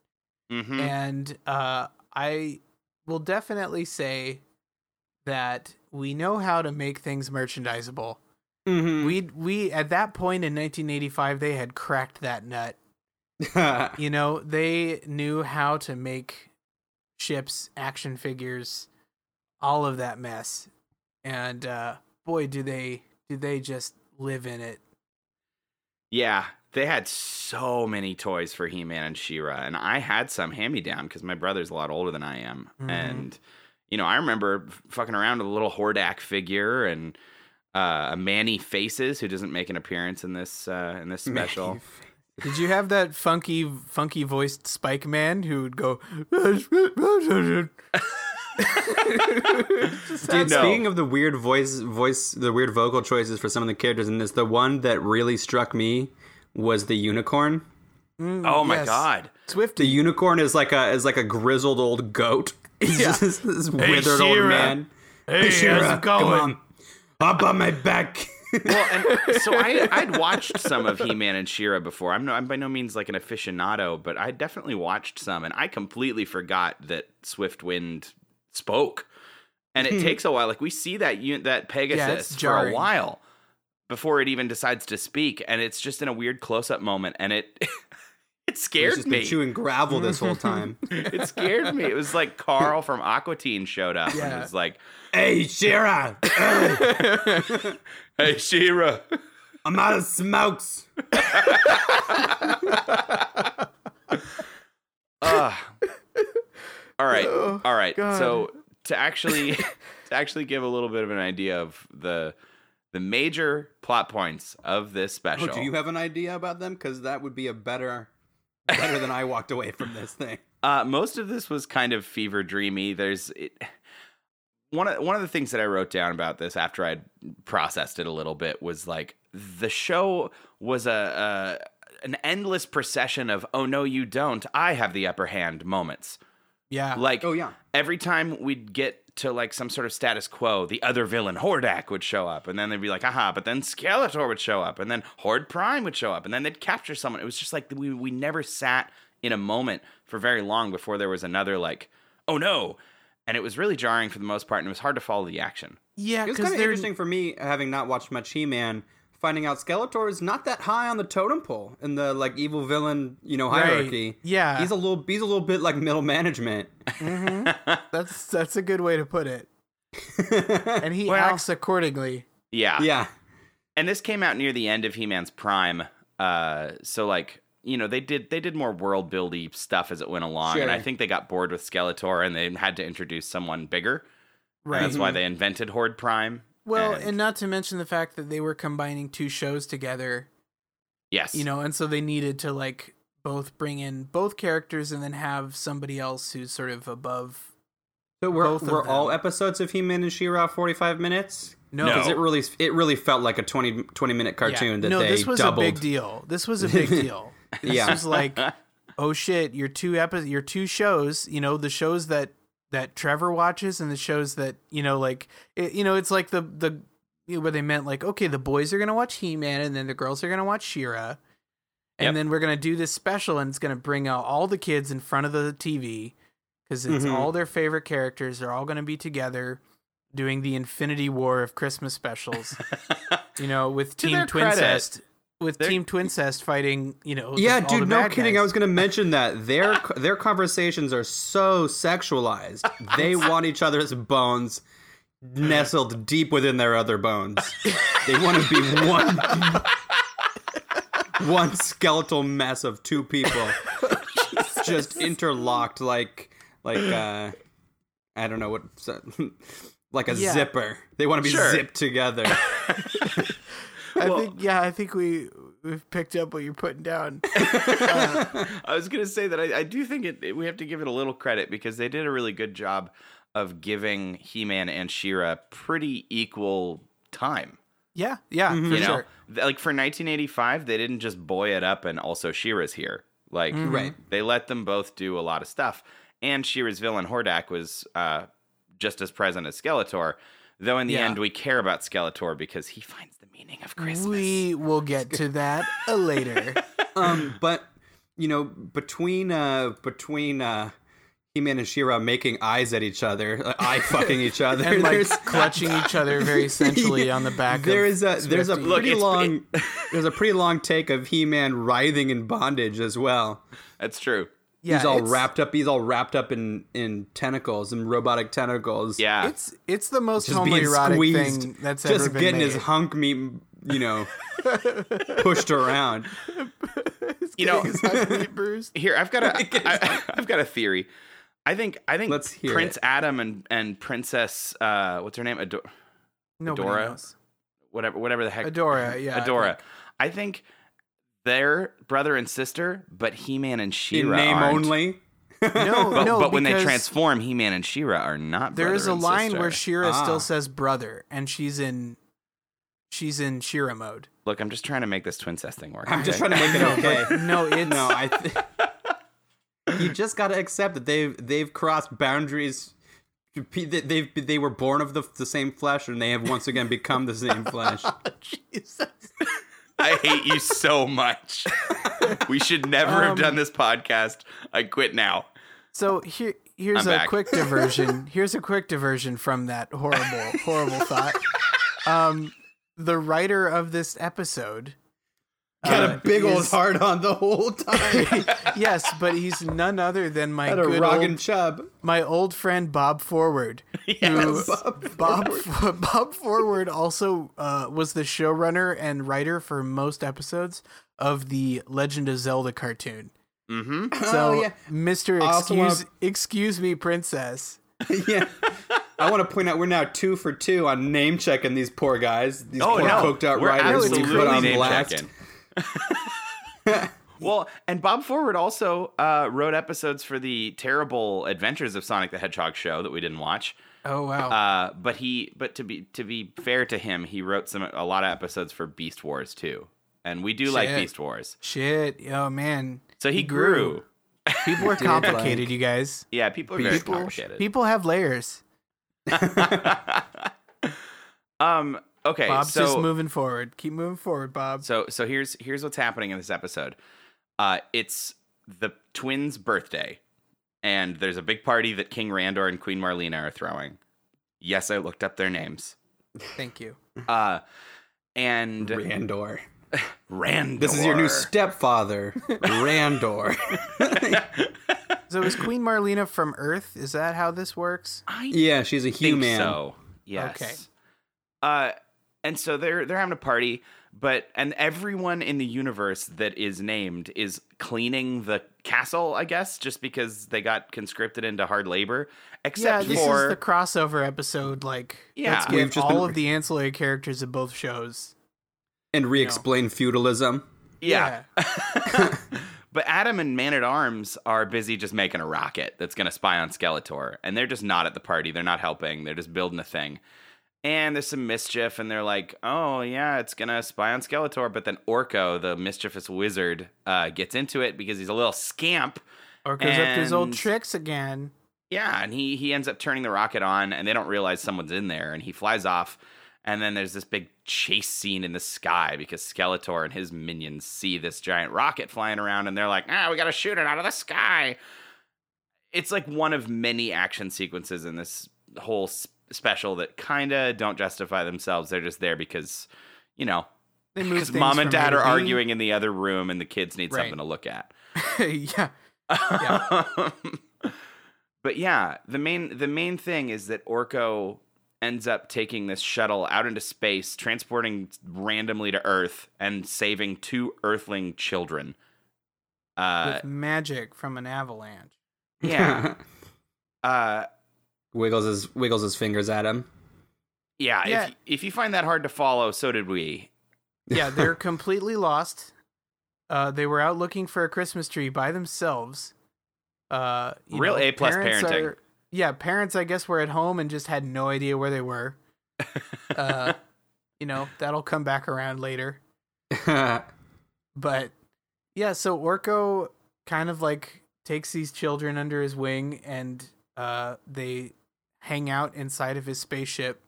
Mhm. and uh I will definitely say that we know how to make things merchandisable. Mhm. We we at that point in 1985 they had cracked that nut. You know, they knew how to make ships, action figures, all of that mess. And uh boy do they do they just live in it. Yeah, they had so many toys for He-Man and She-Ra, and I had some hand-me-down because my brother's a lot older than I am, Mhm. and you know I remember f- fucking around with a little Hordak figure and uh, a Man-E-Faces who doesn't make an appearance in this uh, in this special. Did you have that funky funky voiced Spike Man who would go Dude, No. speaking of the weird voice, voice, the weird vocal choices for some of the characters in this, the one that really struck me was the unicorn. oh my yes. god! The unicorn is like a is like a grizzled old goat. He's Yeah. just this withered old man. Hey, Shira, how's it come going? Hop on my back. Well, and so I I'd watched some of He-Man and She-Ra before. I'm no I'm by no means like an aficionado, but I definitely watched some, and I completely forgot that Swiftwind spoke. And it takes a while. Like we see that that Pegasus for a while before it even decides to speak, and it's just in a weird close-up moment, and it it scared me. been chewing gravel this whole time. It scared me. It was like Carl from Aqua Teen showed up, and Yeah. it was like, hey, Shira, "Hey, She-Ra." I'm out of smokes. Ugh. Ah. all right, Oh, all right. God. So to actually to actually give a little bit of an idea of the the major plot points of this Oh, special. do you have an idea about them? Because that would be a better, better than I walked away from this thing. Uh, most of this was kind of fever dreamy. There's it, one of one of the things that I wrote down about this after I'd processed it a little bit was like the show was a, an endless procession of "Oh no, you don't! I have the upper hand" moments. Yeah. Like, Oh, yeah. Every time we'd get to like some sort of status quo, the other villain, Hordak, would show up, and then they'd be like, "Aha!" But then Skeletor would show up, and then Horde Prime would show up, and then they'd capture someone. It was just like we we never sat in a moment for very long before there was another like, "Oh no!" And it was really jarring for the most part, and it was hard to follow the action. yeah, It was kind of interesting for me, having not watched much He-Man, finding out Skeletor is not that high on the totem pole in the like evil villain, you know, Right. hierarchy. Yeah. he's a little, he's a little bit like middle management. that's that's a good way to put it. And he Well- acts accordingly. Yeah, yeah, and this came out near the end of He-Man's prime. Uh, so like you know they did they did more world buildy stuff as it went along, and I think they got bored with Skeletor and they had to introduce someone bigger. Right. And that's why they invented Horde Prime. Well, and- and not to mention the fact that they were combining two shows together, yes, you know, and so they needed to like both bring in both characters and then have somebody else who's sort of above. so were, Both of were all them. episodes of He-Man and She-Ra 45 minutes? No, No. Because it really, it really felt like a 20, 20 minute Yeah. cartoon that no, they this was doubled. a big deal. This was a big deal. This Yeah. was like, oh shit, your two episodes, your two shows, you know, the shows that that Trevor watches and the shows that you know, like, it, you know, it's like the the you know, where they meant like, okay, the boys are gonna watch He Man and then the girls are gonna watch Shira, and Yep. then we're gonna do this special and it's gonna bring out all the kids in front of the TV because it's Mhm. all their favorite characters. They're all gonna be together. Doing the Infinity War of Christmas specials, you know, with Team their credit, Twincest, with they're- Team Twincest fighting, you know, Yeah, the- all dude, the no bad kidding. guys. I was going to mention that their their conversations are so sexualized. They want each other's bones nestled deep within their other bones. They want to be one one skeletal mess of two people just interlocked like like uh I don't know what like a Yeah. zipper. They want to be Sure. zipped together. I think, yeah, I think we we've picked up what you're putting down. Uh, I was gonna say that I, I do think it, it- we have to give it a little credit because they did a really good job of giving He-Man and She-Ra pretty equal time. Yeah, yeah, mm-hmm. for You know, sure. Like for 1985, they didn't just boy it up and also She-Ra's here. Like, mm-hmm. Right. They let them both do a lot of stuff, and She-Ra's villain Hordak was uh, just as present as Skeletor. Though in the Yeah. end, we care about Skeletor because he finds the meaning of Christmas. We will get to that uh, later. um, but you know, between uh, between uh, He-Man and She-Ra making eyes at each other, uh, eye fucking each other, and like clutching each other very sensually on the back. there of is a there's a Swifty. Look, pretty it's- long there's a pretty long take of He-Man writhing in bondage as well. That's true. Yeah, he's all wrapped up. He's all wrapped up in in tentacles and robotic tentacles. Yeah. It's it's the most just homoerotic squeezed, thing that's just ever been Just getting made. his hunk meat, you know, pushed around. you know, His ugly bruise. Here, I've got a, I, I've got a theory. I think, I think Let's hear Prince it. Adam and and Princess, uh, what's her name, Ador- Nobody Adora? knows. whatever, whatever the heck, Adora, yeah. I Adora. think. I think they're brother and sister, but He-Man and In She-Ra name aren't. only. No, But, no, but when they transform, He-Man and She-Ra are not. there brother is a and line sister. where Shira Ah. still says brother, and she's in she's in Shira mode. Look, I'm just trying to make this twincest thing work. I'm just trying to make it okay. No, it's no, I. Th- you just gotta accept that they've they've crossed boundaries. P- they- They've they were born of the, the same flesh, and they have once again become the same flesh. Jesus. I hate you so much. we should never have Um, done this podcast. I quit now. So here here's I'm a back. quick diversion. here's a quick diversion from that horrible horrible thought. Um the writer of this episode Got uh, a big old is- heart on the whole time. Yes, but he's none other than my Had a good Rogan old, chub. my old friend Bob Forward. Yes. Bob Bob, Bob Forward also uh, was the showrunner and writer for most episodes of the Legend of Zelda cartoon. Mm-hmm. So, Oh, yeah. Mister, I also wanna- excuse excuse me, princess. yeah. I want to point out we're now two for two on name checking these poor guys. These Oh poor no, coked out we're writers we absolutely put on name blast. checking. well, and Bob Forward also uh, wrote episodes for the terrible Adventures of Sonic the Hedgehog show that we didn't watch. Oh wow. Uh, but he, but to be to be fair to him, he wrote some a lot of episodes for Beast Wars too. and we do like Beast Wars. Shit. Oh man. So he, grew. People are complicated, like- you guys. Yeah, people are very People, complicated. people have layers. um. Okay. Bob's so just moving forward. Keep moving forward, Bob. so so here's here's what's happening in this episode. Uh, it's the twins' birthday, and there's a big party that King Randor and Queen Marlena are throwing. Yes, I looked up their names. Thank you. Uh, and Randor. Randor. This is your new stepfather, Randor. So is Queen Marlena from Earth? Is that how this works? I yeah, she's a think human. so. Yes. Okay. Uh, and so they're they're having a party, but and everyone in the universe that is named is cleaning the castle, I guess, just because they got conscripted into hard labor. Yeah, Except this for is the crossover episode. Like, Yeah. let's We've just all been- of the ancillary characters of both shows. And re-explain feudalism. yeah. but Adam and Man at Arms are busy just making a rocket that's going to spy on Skeletor, and they're just not at the party. They're not helping. They're just building a thing. And there's some mischief, and they're like, "Oh yeah, it's gonna spy on Skeletor." But then Orko, the mischievous wizard, uh, gets into it because he's a little scamp. Or goes up to his old tricks again. Yeah, and he he ends up turning the rocket on, and they don't realize someone's in there, and he flies off. And then there's this big chase scene in the sky because Skeletor and his minions see this giant rocket flying around, and they're like, "Ah, we gotta shoot it out of the sky." It's like one of many action sequences in this whole special that kind of don't justify themselves. They're just there because, you know, They move because mom and dad are B. arguing in the other room, and the kids need Right. something to look at. yeah. but yeah, the main the main thing is that Orko ends up taking this shuttle out into space, transporting randomly to Earth and saving two Earthling children. Uh, With magic from an avalanche. yeah, uh, wiggles his wiggles his fingers at him. yeah. Yeah. If if you find that hard to follow, so did we. Yeah, they're completely lost. Uh, they were out looking for a Christmas tree by themselves. Uh, you Real A-plus parenting. are- yeah, parents, I guess, were at home and just had no idea where they were. Uh, you know, that'll come back around later. But yeah, so Orko kind of like takes these children under his wing and uh, they hang out inside of his spaceship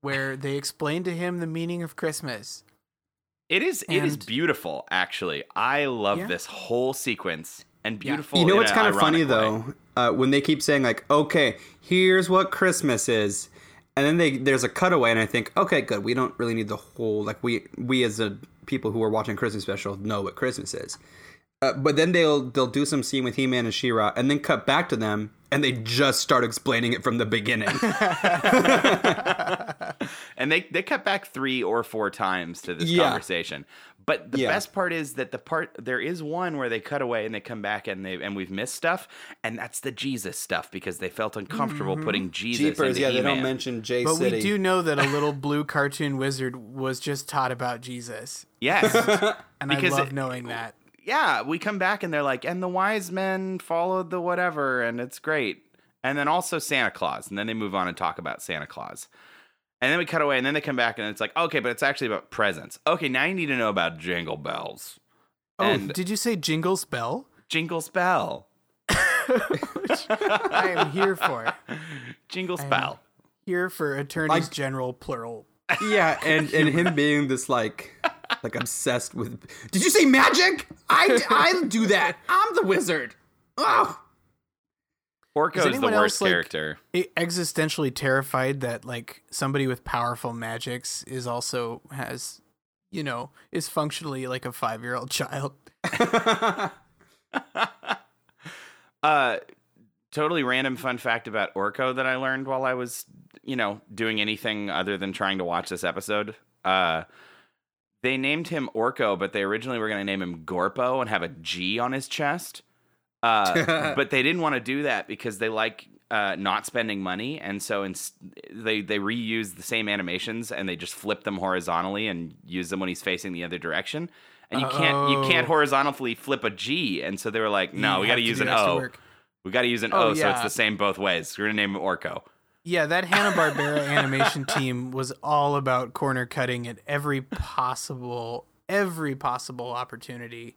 where they explain to him the meaning of Christmas. It is it is beautiful, actually. I love Yeah. this whole sequence and beautiful. you know what's kind of funny way. though? Uh, when they keep saying like, "Okay, here's what Christmas is," and then they there's a cutaway, and I think, "Okay, good. We don't really need the whole like we we as a people who are watching Christmas special know what Christmas is." Uh, but then they'll they'll do some scene with He-Man and She-Ra, and then cut back to them, and they just start explaining it from the beginning. and they they cut back three or four times to this Yeah. conversation. But the Yeah. best part is that the part there is one where they cut away and they come back and they and we've missed stuff, and that's the Jesus stuff because they felt uncomfortable mm-hmm. putting Jesus. Jeepers, into yeah, they don't He-Man. mention J But City. we do know that a little blue cartoon wizard was just taught about Jesus. Yes, And Because I love it- knowing that. Yeah. We come back and they're like, and the wise men followed the whatever, and it's great. And then also Santa Claus, and then they move on and talk about Santa Claus. And then we cut away, and then they come back, and it's like, okay, but it's actually about presents. Okay, now you need to know about Jingle Bells. Oh, And- did you say Jingle's Bell? Jingle Spell. I am here for. Jingle I am Spell. Here for attorneys I- general plural. Yeah, and and him being this like like obsessed with. Did you say magic? I I do that. I'm the wizard. Oh, Orko is the worst else, like- character. Existentially terrified that like somebody with powerful magics is also has, you know, is functionally like a five year old child. Uh, totally random fun fact about Orko that I learned while I was, you know, doing anything other than trying to watch this episode. Uh, they named him Orko, but they originally were going to name him Gorpo and have a G on his chest. Uh, but they didn't want to do that because they like uh, not spending money, and so in, they they reuse the same animations and they just flip them horizontally and use them when he's facing the other direction. And you can't you can't Oh. horizontally flip a G, and so they were like, no, You we got to use an O. We got to use an Oh, O, so it's the same both ways. We're gonna name him Orko. Yeah, that Hanna Barbera animation team was all about corner cutting at every possible every possible opportunity.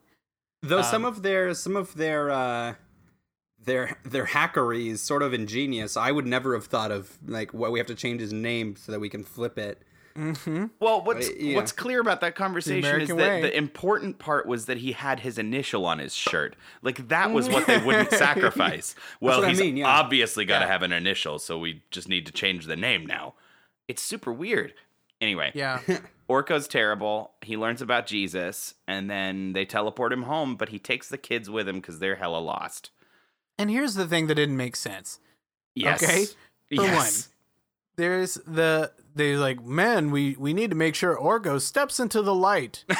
Though some Um, of their some of their uh, their their hackery is sort of ingenious. I would never have thought of like what we have to change his name so that we can flip it. Well, what's Uh, yeah. what's clear about that conversation is that way. the important part was that he had his initial on his shirt. Like that was what they wouldn't sacrifice. Well, what I he's mean, yeah. obviously got to Yeah. have an initial, so we just need to change the name now. It's super weird. Anyway, Yeah. Orko's terrible. He learns about Jesus, and then they teleport him home, but he takes the kids with him because they're hella lost. and here's the thing that didn't make sense. Yes. Okay, for yes. There's the they like, man, we we need to make sure Orko steps into the light.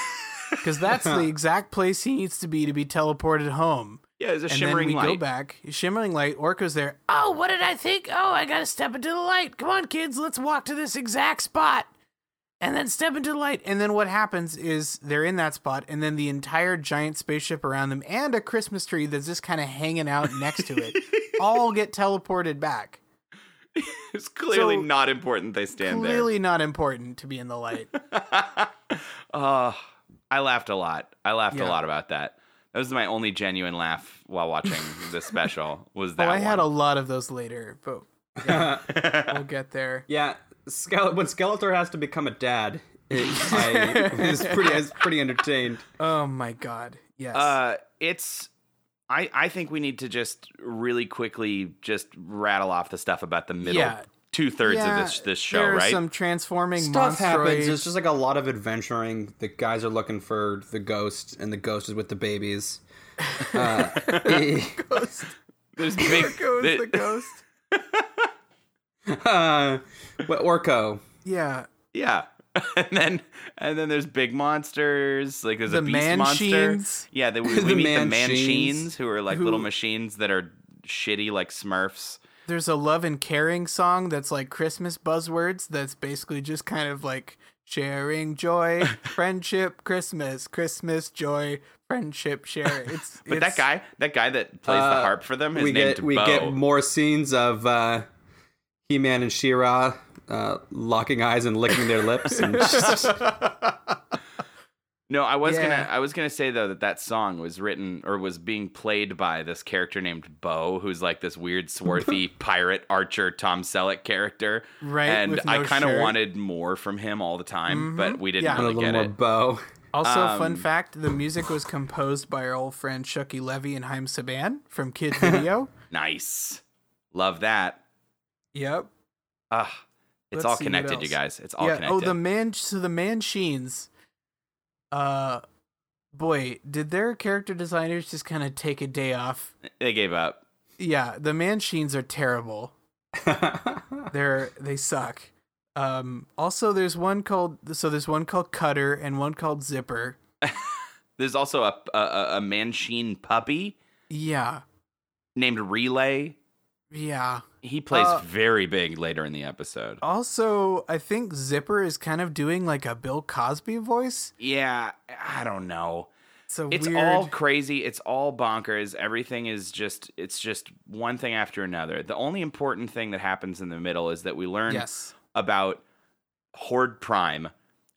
Because that's the exact place he needs to be to be teleported home. Yeah, there's a and shimmering then we light. go back, shimmering light. Orko's there. Oh, what did I think? Oh, I gotta step into the light. Come on, kids, let's walk to this exact spot, and then step into the light. And then what happens is they're in that spot, and then the entire giant spaceship around them and a Christmas tree that's just kind of hanging out next to it, all get teleported back. It's clearly So, not important they stand there. Clearly not important to be in the light. Oh, I laughed a lot. I laughed a lot about that. That was my only genuine laugh while watching this special. Was Oh, that I had a lot of those later, but yeah, we'll get there. Yeah, Skele- when Skeletor has to become a dad, it, I was pretty I was pretty entertained. Oh my god. Yes. Uh, it's. I I think we need to just really quickly just rattle off the stuff about the middle Yeah. two thirds Yeah, of this this show, there right? some transforming Stuff happens. It's just like a lot of adventuring. The guys are looking for the ghost, and the ghost is with the babies. Uh, ghost. There's big. goes the- the ghost. uh, what Orko? Yeah. Yeah. And then and then there's big monsters. Like there's The a beast monster. Manchines. Yeah, the, we, The we meet the Manchines. Manchines, who are like Who- little machines that are shitty like Smurfs. There's a love and caring song that's like Christmas buzzwords that's basically just kind of like sharing joy, friendship, Christmas, Christmas, joy, friendship, share. It's But it's- that guy, that guy that plays the Uh, harp for them, is we named get we Bo. get more scenes of uh, He-Man and She-Ra uh, locking eyes and licking their lips. And just, No, I was Yeah. gonna I was gonna say though that that song was written or was being played by this character named Bo, who's like this weird swarthy pirate archer Tom Selleck character. Right, And with I kind of wanted more from him all the time, but we didn't Yeah. and a really little get more it. bow. Also, Um, fun fact: the music was composed by our old friend Shuki Levy and Haim Saban from Kid Video. Nice, love that. yep. Ah, it's Let's all connected, you guys. It's all yeah. connected. Oh, the man. So the Manchines. Uh, boy, did their character designers just kind of take a day off? they gave up. Yeah, the Manchines are terrible. They're they suck. Um, also, there's one called so there's one called Cutter and one called Zipper. There's also a a, a- Manchine puppy Yeah, named Relay. yeah. He plays Uh, very big later in the episode. Also, I think Zipper is kind of doing like a Bill Cosby voice. Yeah, I don't know. So It's all crazy. It's all bonkers. Everything is just it's just one thing after another. The only important thing that happens in the middle is that we learn yes. about Horde Prime,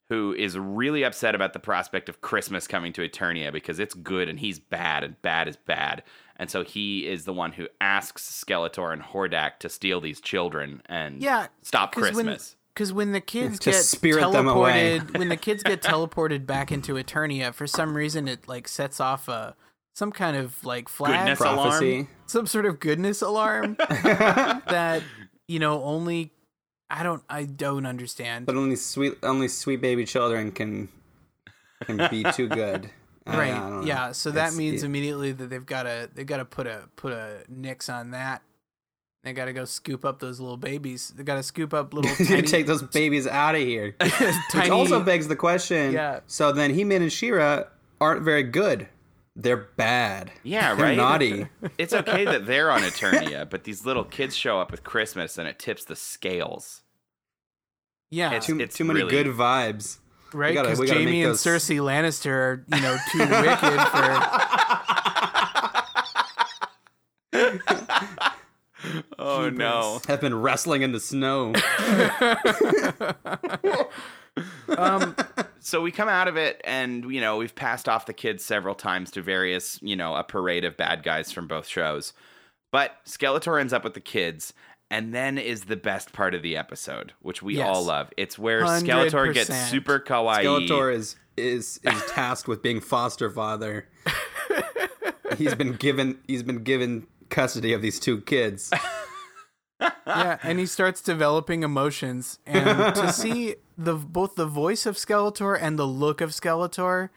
who is really upset about the prospect of Christmas coming to Eternia because it's good and he's bad and bad is bad. And so he is the one who asks Skeletor and Hordak to steal these children and Yeah, stop 'cause when- Christmas. Because when the kids To get spirit them away. teleported, when the kids get teleported back into Eternia, for some reason it like sets off a some kind of like flag, Goodness alarm. Prophecy. some sort of goodness alarm that you know only I don't I don't understand. But only sweet, only sweet baby children can can be too good. I- I right? yeah. So that It's- means it- immediately that they've got to they've got to put a put a nix on that. They got to go scoop up those little babies. They got to scoop up little tiny, take those babies out of here. Which also begs the question. Yeah. So then He-Man and She-Ra aren't very good. They're bad. Yeah, They're right. naughty. It's okay that they're on Eternia, but these little kids show up with Christmas and it tips the scales. yeah, it's- Too, it's too many really- good vibes. Right? Because Jamie make and those- Cersei Lannister are you know too wicked for. Oh no. Have been wrestling in the snow. Um, so we come out of it, and you know we've passed off the kids several times to various, you know, a parade of bad guys from both shows. But Skeletor ends up with the kids, and then is the best part of the episode, which we Yes. all love. It's where Skeletor gets super kawaii. Skeletor is is is tasked with being foster father. he's been given he's been given custody of these two kids. yeah, and he starts developing emotions, and to see the both the voice of Skeletor and the look of Skeletor,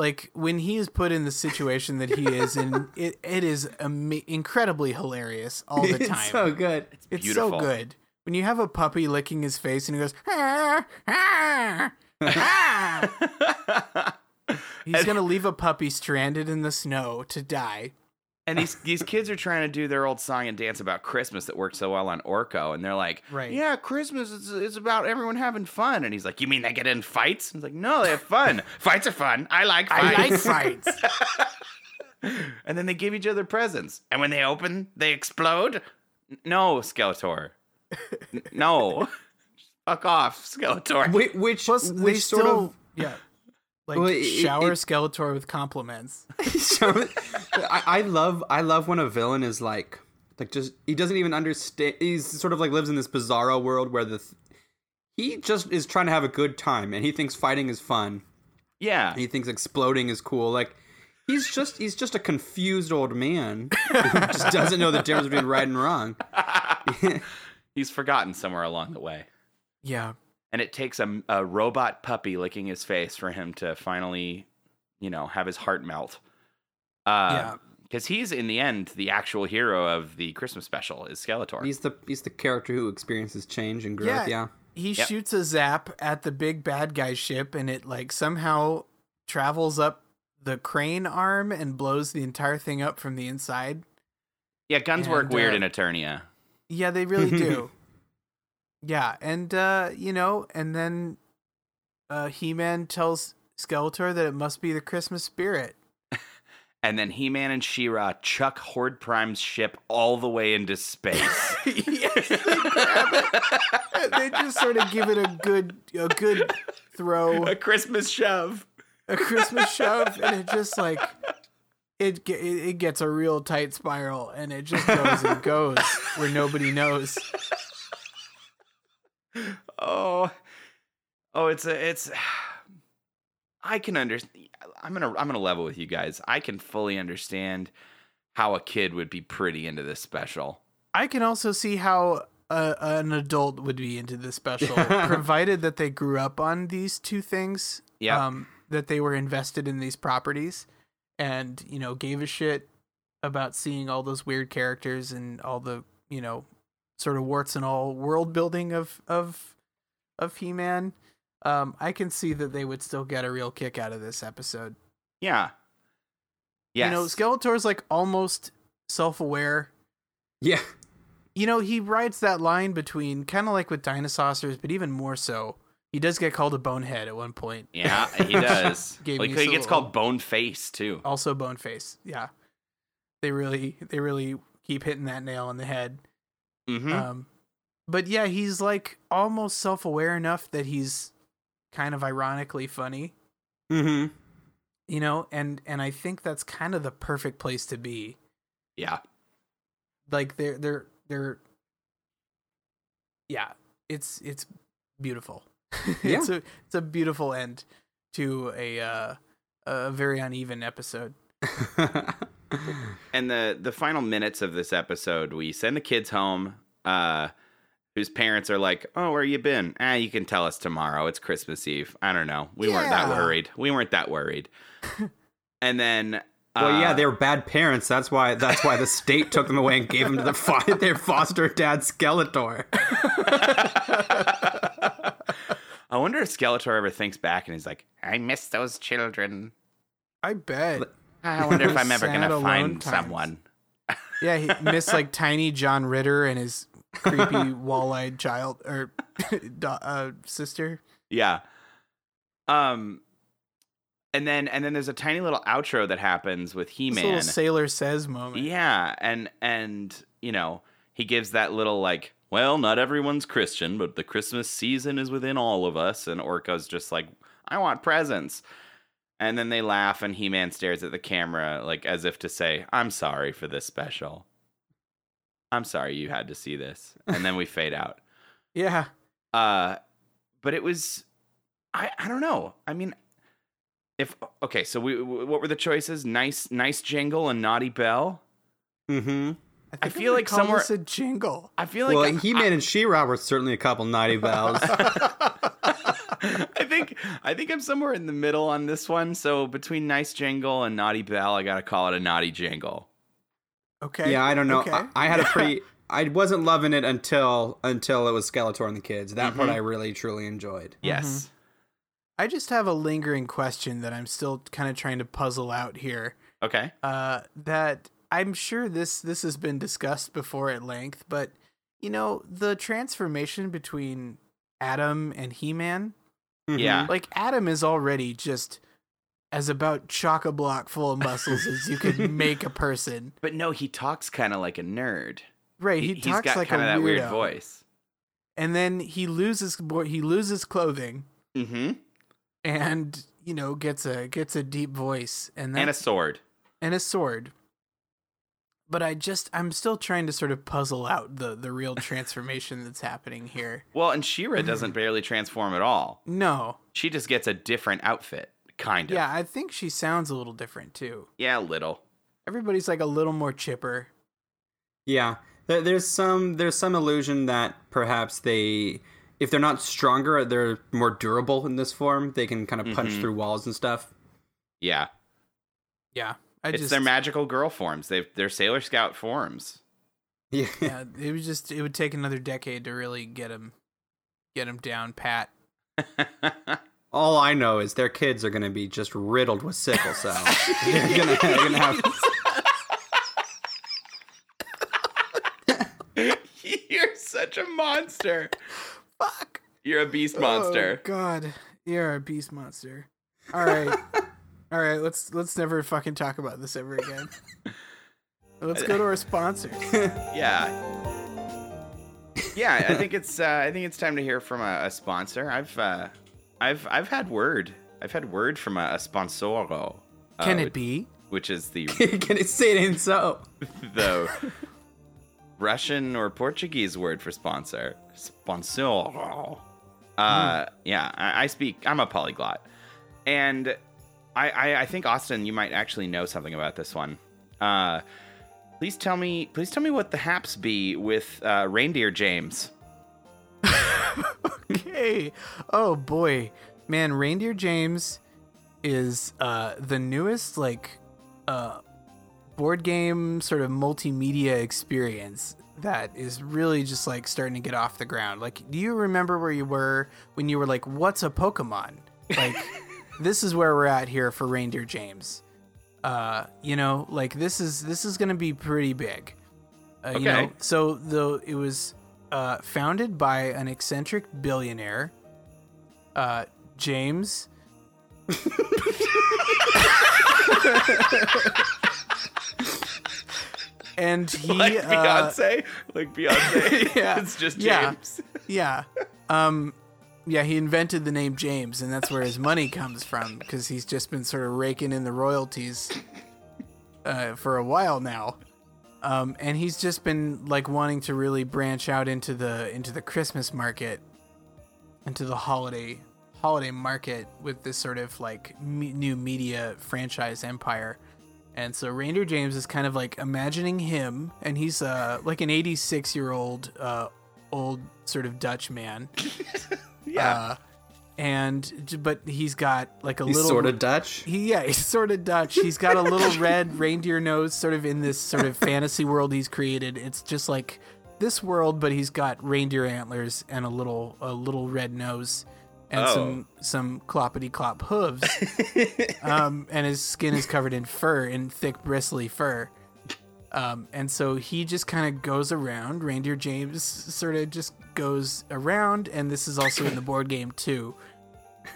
like when he is put in the situation that he is in, it it is ama- incredibly hilarious all the time. it's so good. It's beautiful. so good when you have a puppy licking his face and he goes. "Ah, ah, ah." He's gonna leave a puppy stranded in the snow to die. And these these kids are trying to do their old song and dance about Christmas that worked so well on Orko, and they're like, Right. "Yeah, Christmas is, is about everyone having fun." And he's like, "You mean they get in fights?" He's like, "No, they have fun. fights are fun. I like fights." I like fights. and then they give each other presents, and when they open, they explode. No, Skeletor. No, fuck off, Skeletor. Which which, Plus, they which still sort yeah, like Well, it- shower it- Skeletor with compliments. of I, I love I love when a villain is like like just he doesn't even understand he's sort of like lives in this bizarro world where the th- he just is trying to have a good time and he thinks fighting is fun. Yeah, he thinks exploding is cool. Like he's just he's just a confused old man who just doesn't know the difference between right and wrong. He's forgotten somewhere along the way. Yeah, and it takes a, a robot puppy licking his face for him to finally, you know, have his heart melt. Uh, Yeah. because he's in the end the actual hero of the Christmas special is Skeletor. he's the he's the character who experiences change and growth yeah, He Yep. shoots a zap at the big bad guy ship, and it like somehow travels up the crane arm and blows the entire thing up from the inside. yeah, guns work weird uh, in Eternia. Yeah, they really do. Yeah, and uh, you know, and then uh, He-Man tells Skeletor that it must be the Christmas spirit. And then He-Man and She-Ra chuck Horde Prime's ship all the way into space. yes, they grab it. They just sort of give it a good, a good throw. a Christmas shove. a Christmas shove, and it just like it it it gets a real tight spiral, and it just goes and goes where nobody knows. Oh, oh, it's a, it's. I can understand. I'm gonna, I'm gonna level with you guys. I can fully understand how a kid would be pretty into this special. I can also see how uh, an adult would be into this special, provided that they grew up on these two things. Yep. Um, that they were invested in these properties, and you know gave a shit about seeing all those weird characters and all the you know sort of warts and all world building of of of He Man. Um, I can see that they would still get a real kick out of this episode. Yeah. Yes. You know, Skeletor's like almost self-aware. yeah You know, he rides that line between kind of like with Dinosaurs, but even more so. He does get called a bonehead at one point. yeah, he does. Like he so- gets called Bone Face too. Also bone face. Yeah. They really they really keep hitting that nail on the head. Mm-hmm. Um but yeah, he's like almost self-aware enough that he's kind of ironically funny, mm-hmm you know, and and I think that's kind of the perfect place to be. yeah. like they're they're they're yeah it's it's beautiful it's a it's a beautiful end to a uh a very uneven episode And the the final minutes of this episode, we send the kids home, uh, whose parents are like, "Oh, where you been? Ah, you can tell us tomorrow. It's Christmas Eve. I don't know. We weren't that worried. We weren't that worried." and then, Well, yeah, uh, they were bad parents. That's why. That's why the state took them away and gave them to the fo- their foster dad, Skeletor. I wonder if Skeletor ever thinks back and he's like, "I miss those children. i bet I wonder if I'm ever gonna find times. someone." yeah he missed like tiny john ritter and his creepy wall-eyed child or uh, sister Yeah. Um and then and then there's a tiny little outro that happens with this He-Man. little sailor says moment Yeah, and and you know, he gives that little like, well, not everyone's Christian, but the Christmas season is within all of us and Orko's just like, I want presents. And then they laugh, and He Man stares at the camera, like as if to say, I'm sorry for this special. I'm sorry you had to see this. And then we fade out. Yeah. Uh, but it was, I, I don't know. I mean, if, okay, so we, what were the choices? Nice, nice jingle and naughty bell. Mm-hmm. I, I think feel I'm like gonna call somewhere- a jingle. I feel like well, I- He-Man and She-Ra were certainly a couple naughty bells. I think I think I'm somewhere in the middle on this one. So between nice jingle and naughty bell, I gotta call it a naughty jingle. Okay. yeah, I don't know. Okay. I, I had a pretty. I wasn't loving it until until it was Skeletor and the kids. That part Mhm. I really truly enjoyed. Yes. I just have a lingering question that I'm still kind of trying to puzzle out here. Okay. Uh, that I'm sure this this has been discussed before at length, but you know the transformation between Adam and He-Man. Yeah. Like Adam is already just as about chock a block full of muscles as you could make a person. But no, he talks kind of like a nerd. Right, he, he's talks got like kind a of that weird voice. and then he loses he loses clothing Mm-hmm. and you know gets a gets a deep voice and And a sword. and a sword. But I just I'm still trying to sort of puzzle out the the real transformation that's happening here. Well, and Shira doesn't barely transform at all. No. She just gets a different outfit, kind of. Yeah, I think she sounds a little different too. Yeah, a little. Everybody's like a little more chipper. Yeah, there's some there's some illusion that perhaps they, if they're not stronger, they're more durable in this form. They can kind of punch Mhm. through walls and stuff. Yeah. Yeah. I it's just their magical girl forms. They've they're Sailor Scout forms. Yeah, yeah, it was just it would take another decade to really get him get him down pat. All I know is their kids are going to be just riddled with sickle cell. they're gonna, they're gonna have. You're such a monster. Fuck. You're a beast monster. Oh, God, you're a beast monster. All right, all right. Let's let's never fucking talk about this ever again. Let's go to our sponsors. Yeah. Yeah, I think it's uh, I think it's time to hear from a, a sponsor. I've uh, I've I've had word. I've had word from a, a sponsoro. uh, Can it be? Which is the Can it say it ain't so? the Russian or Portuguese word for sponsor. Sponsor. Uh, yeah, I, I speak. I'm a polyglot, and I, I I think Austin, you might actually know something about this one. Uh, please tell me. Please tell me what the haps be with uh, reindeer James. Okay. Oh boy, man, Reindeer James is uh the newest like uh board game sort of multimedia experience that is really just like starting to get off the ground. Like, do you remember where you were when you were like, "What's a Pokemon?" Like, this is where we're at here for Reindeer James. Uh, you know, like this is this is gonna be pretty big. Uh, You know, so the it was uh, founded by an eccentric billionaire, uh, James. and he Like uh, Beyonce, like Beyonce. yeah, it's just yeah. James. yeah. Um, yeah, he invented the name James, and that's where his money comes from because he's just been sort of raking in the royalties uh, for a while now. Um, and he's just been like wanting to really branch out into the into the Christmas market, into the holiday holiday market with this sort of like me- new media franchise empire. And so Reindeer James is kind of like imagining him, and he's uh like an 86 year old uh old sort of Dutch man. Yeah. Uh, and but he's got like a He's little sort of Dutch. he yeah, he's sort of Dutch. He's got a little red reindeer nose, sort of in this sort of fantasy world he's created. It's just like this world, but he's got reindeer antlers and a little a little red nose and Oh. some some cloppity clop hooves. um, and his skin is covered in fur, in thick bristly fur. Um, and so he just kind of goes around. Reindeer James sort of just goes around, and this is also in the board game too.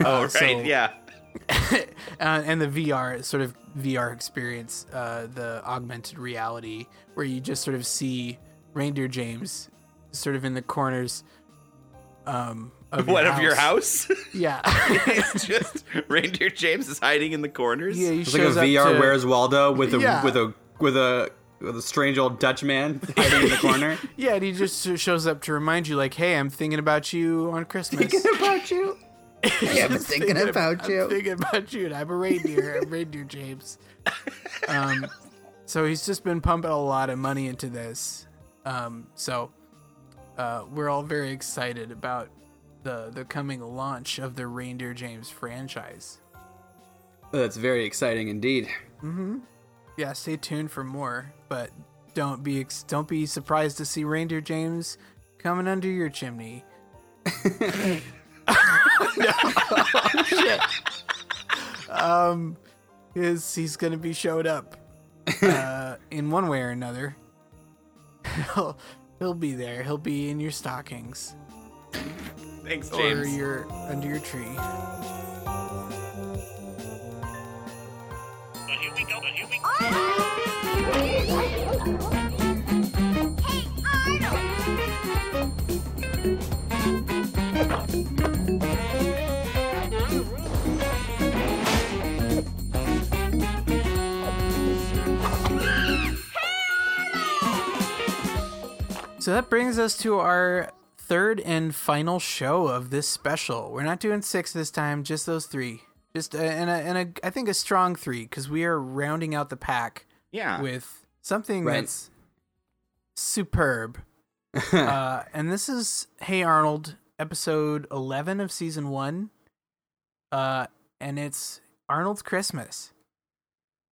oh, right. so- yeah. uh, and the VR sort of VR experience, uh, the augmented reality, where you just sort of see Reindeer James, sort of in the corners, um, of what of your house? Yeah. it's just Reindeer James is hiding in the corners. yeah, he It's like a up VR to- Where's Waldo with a Yeah. with a with a with a strange old Dutch man hiding in the corner. Yeah, and he just shows up to remind you, like, "Hey, I'm thinking about you on Christmas." Thinking about you. Yeah, I'm thinking about you I'm you. thinking about you. And I'm a reindeer. I'm reindeer James. Um, so he's just been pumping a lot of money into this. Um, so uh, we're all very excited about the the coming launch of the Reindeer James franchise. That's very exciting indeed. Mm-hmm. Yeah, stay tuned for more, but don't be ex- don't be surprised to see Reindeer James coming under your chimney. No. Shit. Um, is he's gonna be showed up uh, in one way or another. He'll he'll be there. He'll be in your stockings Thanks, James. or your under your tree. So that brings us to our third and final show of this special. We're not doing six this time, just those three. Just a, and a, and a, I think a strong three because we are rounding out the pack Yeah. with something Right. that's superb. uh, and this is Hey Arnold, episode 11 of season one. Uh, and it's Arnold's Christmas.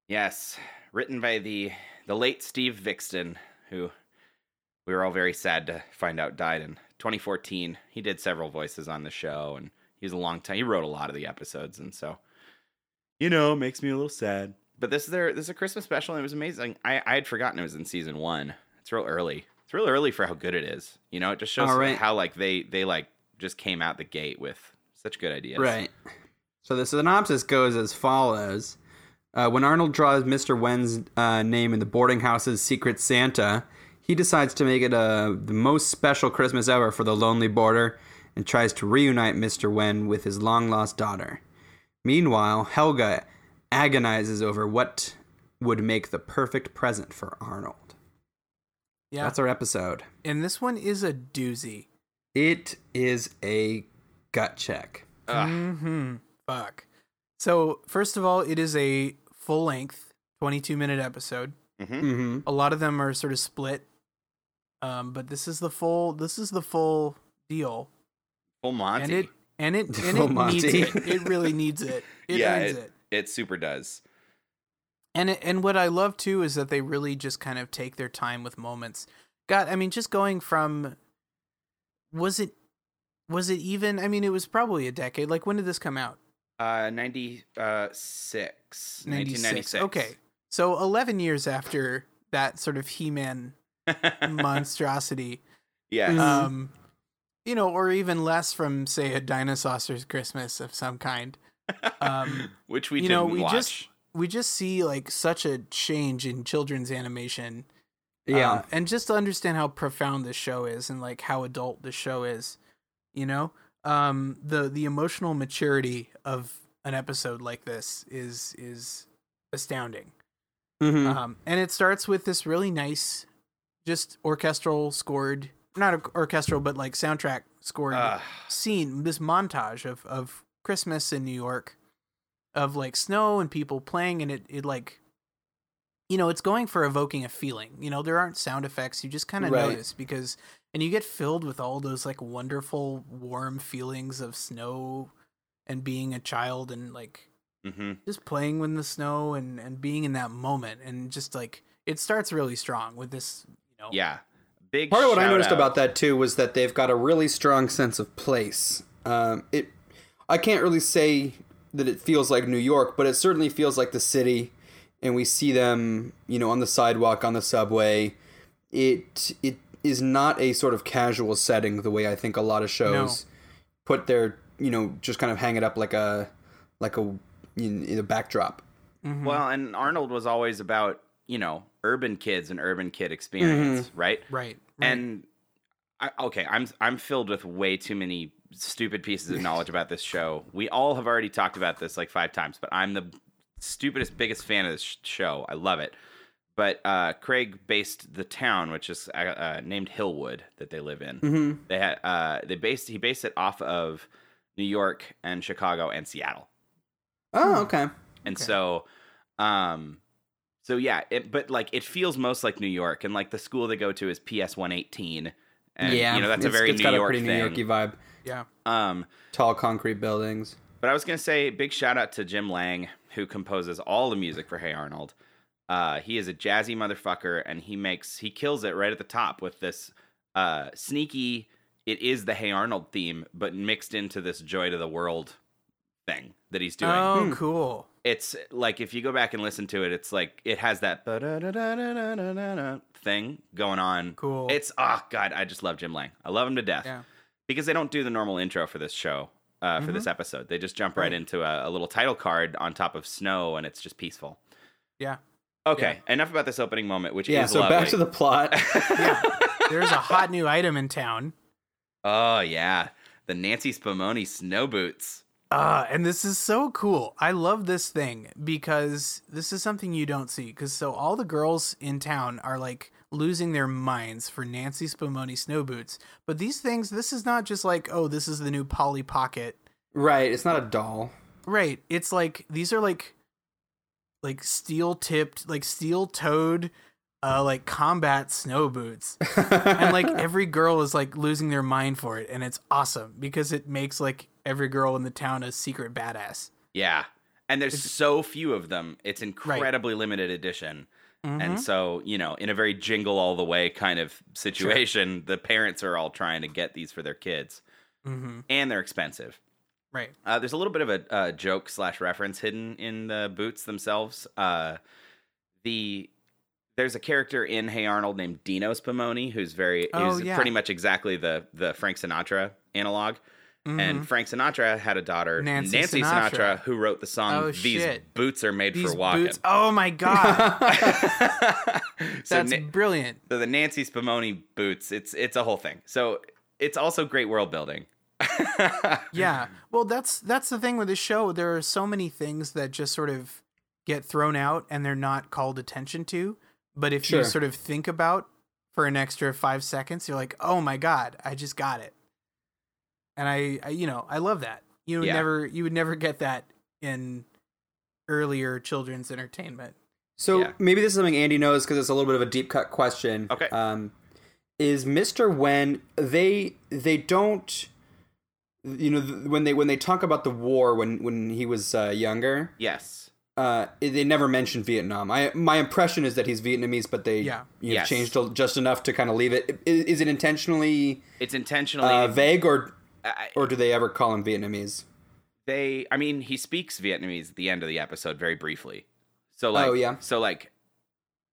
Yes, written by the the late Steve Viksten, who we were all very sad to find out died in 2014. He did several voices on the show, and he was a long time. He wrote a lot of the episodes, and so you know, makes me a little sad. But this is their this is a Christmas special, and it was amazing. I I had forgotten it was in season one. It's real early. It's real early for how good it is. You know, it just shows right. how like they they like just came out the gate with such good ideas. Right. So the synopsis goes as follows. Uh, when Arnold draws Mr. Hyunh's uh, name in the boarding house's Secret Santa, he decides to make it uh, the most special Christmas ever for the lonely boarder and tries to reunite Mr. Hyunh with his long lost daughter. Meanwhile, Helga agonizes over what would make the perfect present for Arnold. Yeah. That's our episode. and this one is a doozy. It is a gut check. Ugh. hmm Fuck. So first of all, it is a full length, twenty-two minute episode. Mm-hmm. A lot of them are sort of split, um, but this is the full. This is the full deal, Full Monty. and it and it and it needs it. It really needs it. It yeah, needs it, it. it super does. And it, and what I love too is that they really just kind of take their time with moments. God, I mean, just going from was it was it even? I mean, it was probably a decade. Like when did this come out? Uh, 96. 96. 1996. Okay. So 11 years after that sort of He-Man monstrosity, Yeah. um, you know, or even less from say a Dinosaur's Christmas of some kind. Um, Which we you didn't know, we watch. just we just see like such a change in children's animation. Yeah. uh, and just to understand how profound this show is and like how adult the show is, you know, um, the the emotional maturity of an episode like this is is astounding. Mhm. Um, and it starts with this really nice, just orchestral scored, not or- orchestral, but like soundtrack scored Ugh. scene, this montage of, of Christmas in New York, of like snow and people playing, and it, it like, you know, it's going for evoking a feeling. You know, there aren't sound effects. You just kind of Right. notice because, and you get filled with all those like wonderful, warm feelings of snow and being a child and like Mhm. just playing with the snow and and being in that moment and just like it starts really strong with this you know Yeah. Big Part of what I noticed out. about that too was that they've got a really strong sense of place. Um, it, I can't really say that it feels like New York, but it certainly feels like the city. And we see them, you know, on the sidewalk, on the subway. It it is not a sort of casual setting the way I think a lot of shows put their, you know, just kind of hang it up like a like a in, in a backdrop. Mhm. Well, and Arnold was always about, you know, urban kids and urban kid experience, right? right, right. And I, okay, I'm I'm filled with way too many stupid pieces of knowledge about this show. We all have already talked about this like five times, but I'm the stupidest, biggest fan of this sh- show. I love it. But uh, Craig based the town, which is uh, uh, named Hillwood, that they live in. Mm-hmm. They had uh, they based he based it off of New York and Chicago and Seattle. Oh, okay. And Okay. so, um, so yeah, it, but like it feels most like New York, and like the school they go to is PS one eighteen, and yeah, you know that's a very it's New got York a pretty thing. New Yorky vibe. Yeah. Um, Tall concrete buildings. but I was gonna say big shout out to Jim Lang who composes all the music for Hey Arnold. Uh, he is a jazzy motherfucker, and he makes he kills it right at the top with this uh, sneaky. It is the Hey Arnold theme, but mixed into this joy to the world thing that he's doing. Oh, Hmm. cool. It's like if you go back and listen to it, it's like it has that thing going on. Cool. It's oh god, I just love Jim Lang. I love him to death Yeah. because they don't do the normal intro for this show. Uh, for this episode, they just jump right, Right. into a, a little title card on top of snow, and it's just peaceful. Yeah. Okay, enough about this opening moment, which is. Yeah. So lovely. back to the plot. Yeah. There's a hot new item in town. oh yeah, the Nancy Spumoni snow boots. Uh, and this is so cool. I love this thing because this is something you don't see. Because so all the girls in town are like losing their minds for Nancy Spumoni snow boots. But these things, this is not just like, oh, this is the new Polly Pocket. right. It's not a doll. Right. It's like these are like like steel tipped, like steel toed, uh, like combat snow boots. and like every girl is like losing their mind for it, and it's awesome because it makes like every girl in the town a secret badass. Yeah, and there's so few of them. It's incredibly limited edition. Mm-hmm. And so, you know, in a very jingle all the way kind of situation, the parents are all trying to get these for their kids, Mm-hmm. and they're expensive. Right. Uh, there's a little bit of a uh, joke slash reference hidden in the boots themselves. Uh, the there's a character in Hey Arnold named Dino Spumoni who's very Oh, who's yeah. pretty much exactly the the Frank Sinatra analog. And Frank Sinatra had a daughter, Mm-hmm. Nancy Sinatra. Sinatra. who wrote the song Oh, "These shit. Boots Are Made These for Walking." boots. Oh my god, so, that's Na- brilliant. so the Nancy Spumoni boots, it's it's a whole thing. So it's also great world building. Yeah. Well, that's that's the thing with this show. There are so many things that just sort of get thrown out and they're not called attention to. But if Sure. you sort of think about for an extra five seconds, you're like, "Oh my god, I just got it." And I, I you know, I love that. You would Yeah. never, you would never get that in earlier children's entertainment. So Yeah. maybe this is something Andy knows because it's a little bit of a deep cut question. Okay. Um, is Mr. Hyunh they they don't you know th- when they when they talk about the war when when he was uh, younger yes. Uh, they never mention Vietnam. I my impression is that he's Vietnamese, but they Yeah. you know, Yes. changed just enough to kind of leave it. Is, is it intentionally It's intentionally uh, vague, or I- or do they ever call him Vietnamese? they i mean he speaks vietnamese at the end of the episode very briefly so like Oh, yeah. so like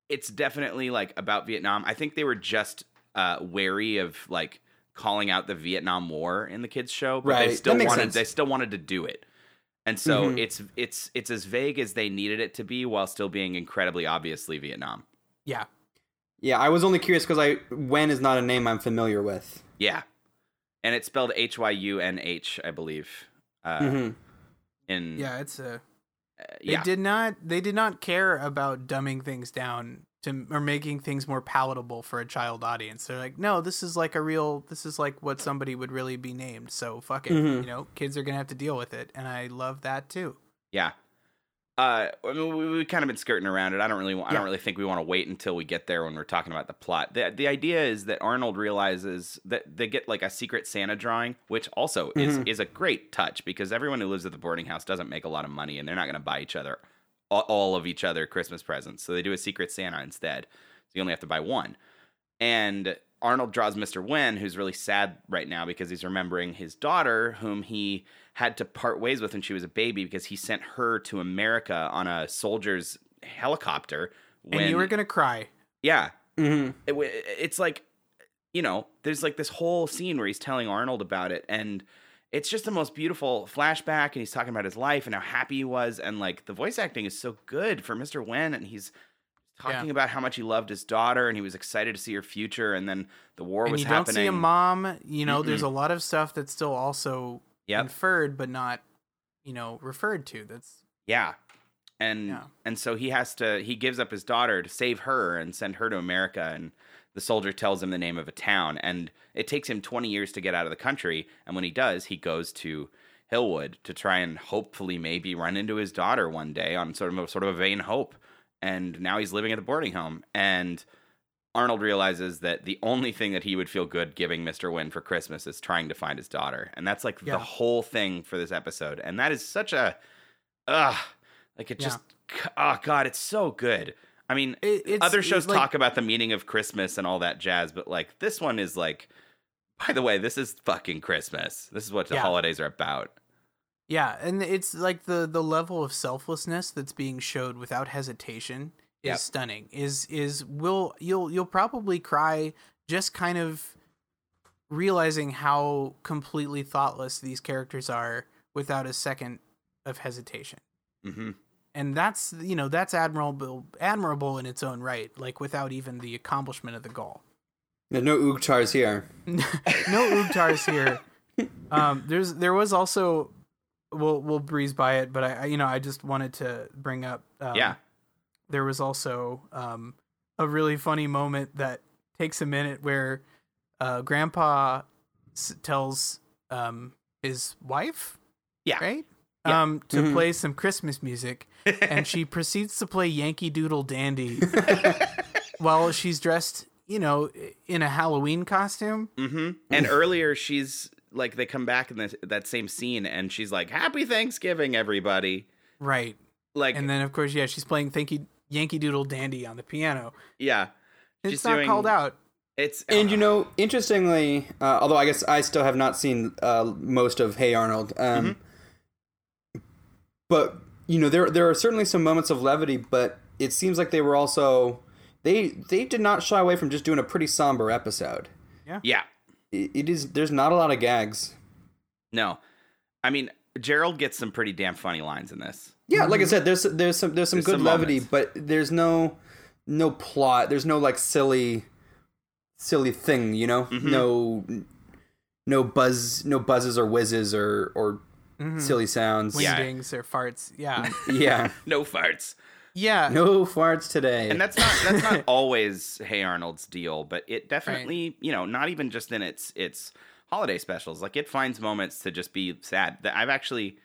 it's definitely like about vietnam i think they were just uh wary of like calling out the vietnam war in the kids show but they still wanted sense. they still wanted to do it and so Mhm. it's it's it's as vague as they needed it to be while still being incredibly obviously vietnam Yeah. Yeah, I was only curious because I Hyunh is not a name I'm familiar with. yeah and it's spelled h-y-u-n-h i believe uh Mhm. in Yeah. It's a. uh, They did not. They did not care about dumbing things down to or making things more palatable for a child audience. They're like, no, this is like a real. This is like what somebody would really be named. So fuck it. Mhm. You know, kids are gonna have to deal with it, and I love that too. Yeah. Uh, I mean, we, we've kind of been skirting around it. I don't really, wa- I don't really think we want to wait until we get there when we're talking about the plot. the The idea is that Arnold realizes that they get like a secret Santa drawing, which also is is a great touch because everyone who lives at the boarding house doesn't make a lot of money, and they're not to buy each other all, all of each other Christmas presents. So they do a secret Santa instead. So you only have to buy one. And Arnold draws Mr. Hyunh, who's really sad right now because he's remembering his daughter, whom he had to part ways with when she was a baby because he sent her to America on a soldier's helicopter. When, and you were gonna cry. yeah, hmm it, it's like you know there's like this whole scene where he's telling arnold about it and it's just the most beautiful flashback and he's talking about his life and how happy he was and like the voice acting is so good for mr Hyunh and he's talking Yeah. about how much he loved his daughter and he was excited to see her future, and then the war and was you happening. don't see a mom. You know, there's a lot of stuff that's still also Yep. inferred but not, you know, referred to. That's Yeah. And Yeah. and so he has to he gives up his daughter to save her and send her to America and the soldier tells him the name of a town and it takes him 20 years to get out of the country and when he does he goes to Hillwood to try and hopefully maybe run into his daughter one day on sort of a, sort of a vain hope and now he's living at the boarding home and Arnold realizes that the only thing that he would feel good giving Mr. Hyunh for Christmas is trying to find his daughter. And that's like Yeah. the whole thing for this episode. And that is such a ugh like it Yeah. just oh god, it's so good. I mean, It- it's- other shows like- talk about the meaning of Christmas and all that jazz, but like this one is like by the way, this is fucking Christmas. This is what the Yeah. holidays are about. yeah, and it's like the the level of selflessness that's being showed without hesitation is Yep. stunning. Is is will you'll you'll probably cry just kind of realizing how completely thoughtless these characters are without a second of hesitation. hmm and that's you know that's admirable admirable in its own right like without even the accomplishment of the goal There's no Oogtars here. no Oogtars here um there's there was also we'll we'll breeze by it but I, I you know I just wanted to bring up um, yeah. there was also um a really funny moment that takes a minute where uh grandpa s- tells um his wife Yeah. right Yeah. um to Mhm. play some christmas music and she proceeds to play Yankee Doodle Dandy while she's dressed, you know, in a Halloween costume. hmm And earlier, she's like, they come back in the, that same scene, and she's like, "Happy Thanksgiving, everybody!" Right. Like, And then, of course, yeah, she's playing Thanky, Yankee Doodle Dandy on the piano. yeah, It's She's not doing- called out. it's And you know, interestingly, uh, although I guess I still have not seen uh, most of Hey Arnold, um, but you know, there there are certainly some moments of levity, but it seems like they were also they they did not shy away from just doing a pretty somber episode. yeah, It, it is there's not a lot of gags. no, I mean, Gerald gets some pretty damn funny lines in this. Yeah, like I said, there's there's some there's some There's good some levity, moments. but there's no no plot. There's no like silly silly thing, you know? Mm-hmm. No no buzz no buzzes or whizzes or or silly sounds. Yeah. Wingdings or farts. Yeah. Yeah. No farts. Yeah. No farts today. and that's not that's not always Hey Arnold's deal, but it definitely you know not even just in its its holiday specials. Like it finds moments to just be sad. That I've actually,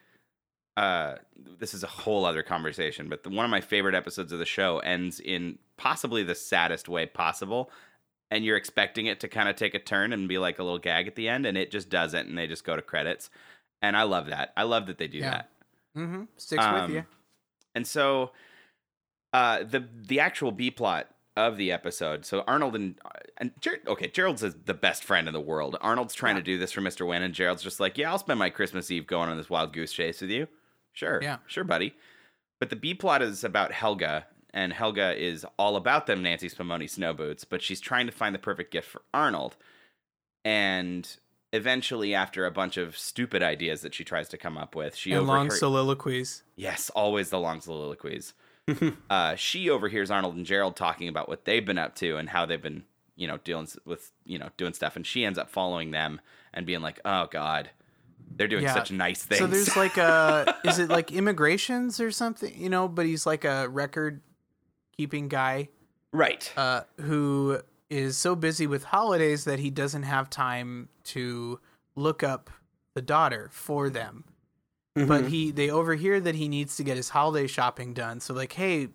uh, this is a whole other conversation, but the, one of my favorite episodes of the show ends in possibly the saddest way possible. And you're expecting it to kind of take a turn and be like a little gag at the end, and it just doesn't, and they just go to credits. And I love that. I love that they do Yeah. that. Mm-hmm. Sticks Um, with you. And so, uh, the the actual B plot of the episode. So Arnold and and Ger- okay, Gerald's is the best friend in the world. Arnold's trying to do this for Mister Hyunh, and Gerald's just like, yeah, I'll spend my Christmas Eve going on this wild goose chase with you. Sure, Yeah. sure, buddy. But the B plot is about Helga, and Helga is all about them Nancy Spumoni snow boots, but she's trying to find the perfect gift for Arnold. And eventually, after a bunch of stupid ideas that she tries to come up with, she And long soliloquies. Yes, always the long soliloquies. uh, she overhears Arnold and Gerald talking about what they've been up to and how they've been, you know, dealing with, you know, doing stuff, and she ends up following them and being like, "Oh God, they're doing Yeah. such nice things." So there's like a is it like immigrations or something? You know, but he's like a record keeping guy right, uh, who is so busy with holidays that he doesn't have time to look up the daughter for them. But mm-hmm. he they overhear that he needs to get his holiday shopping done. So like, hey,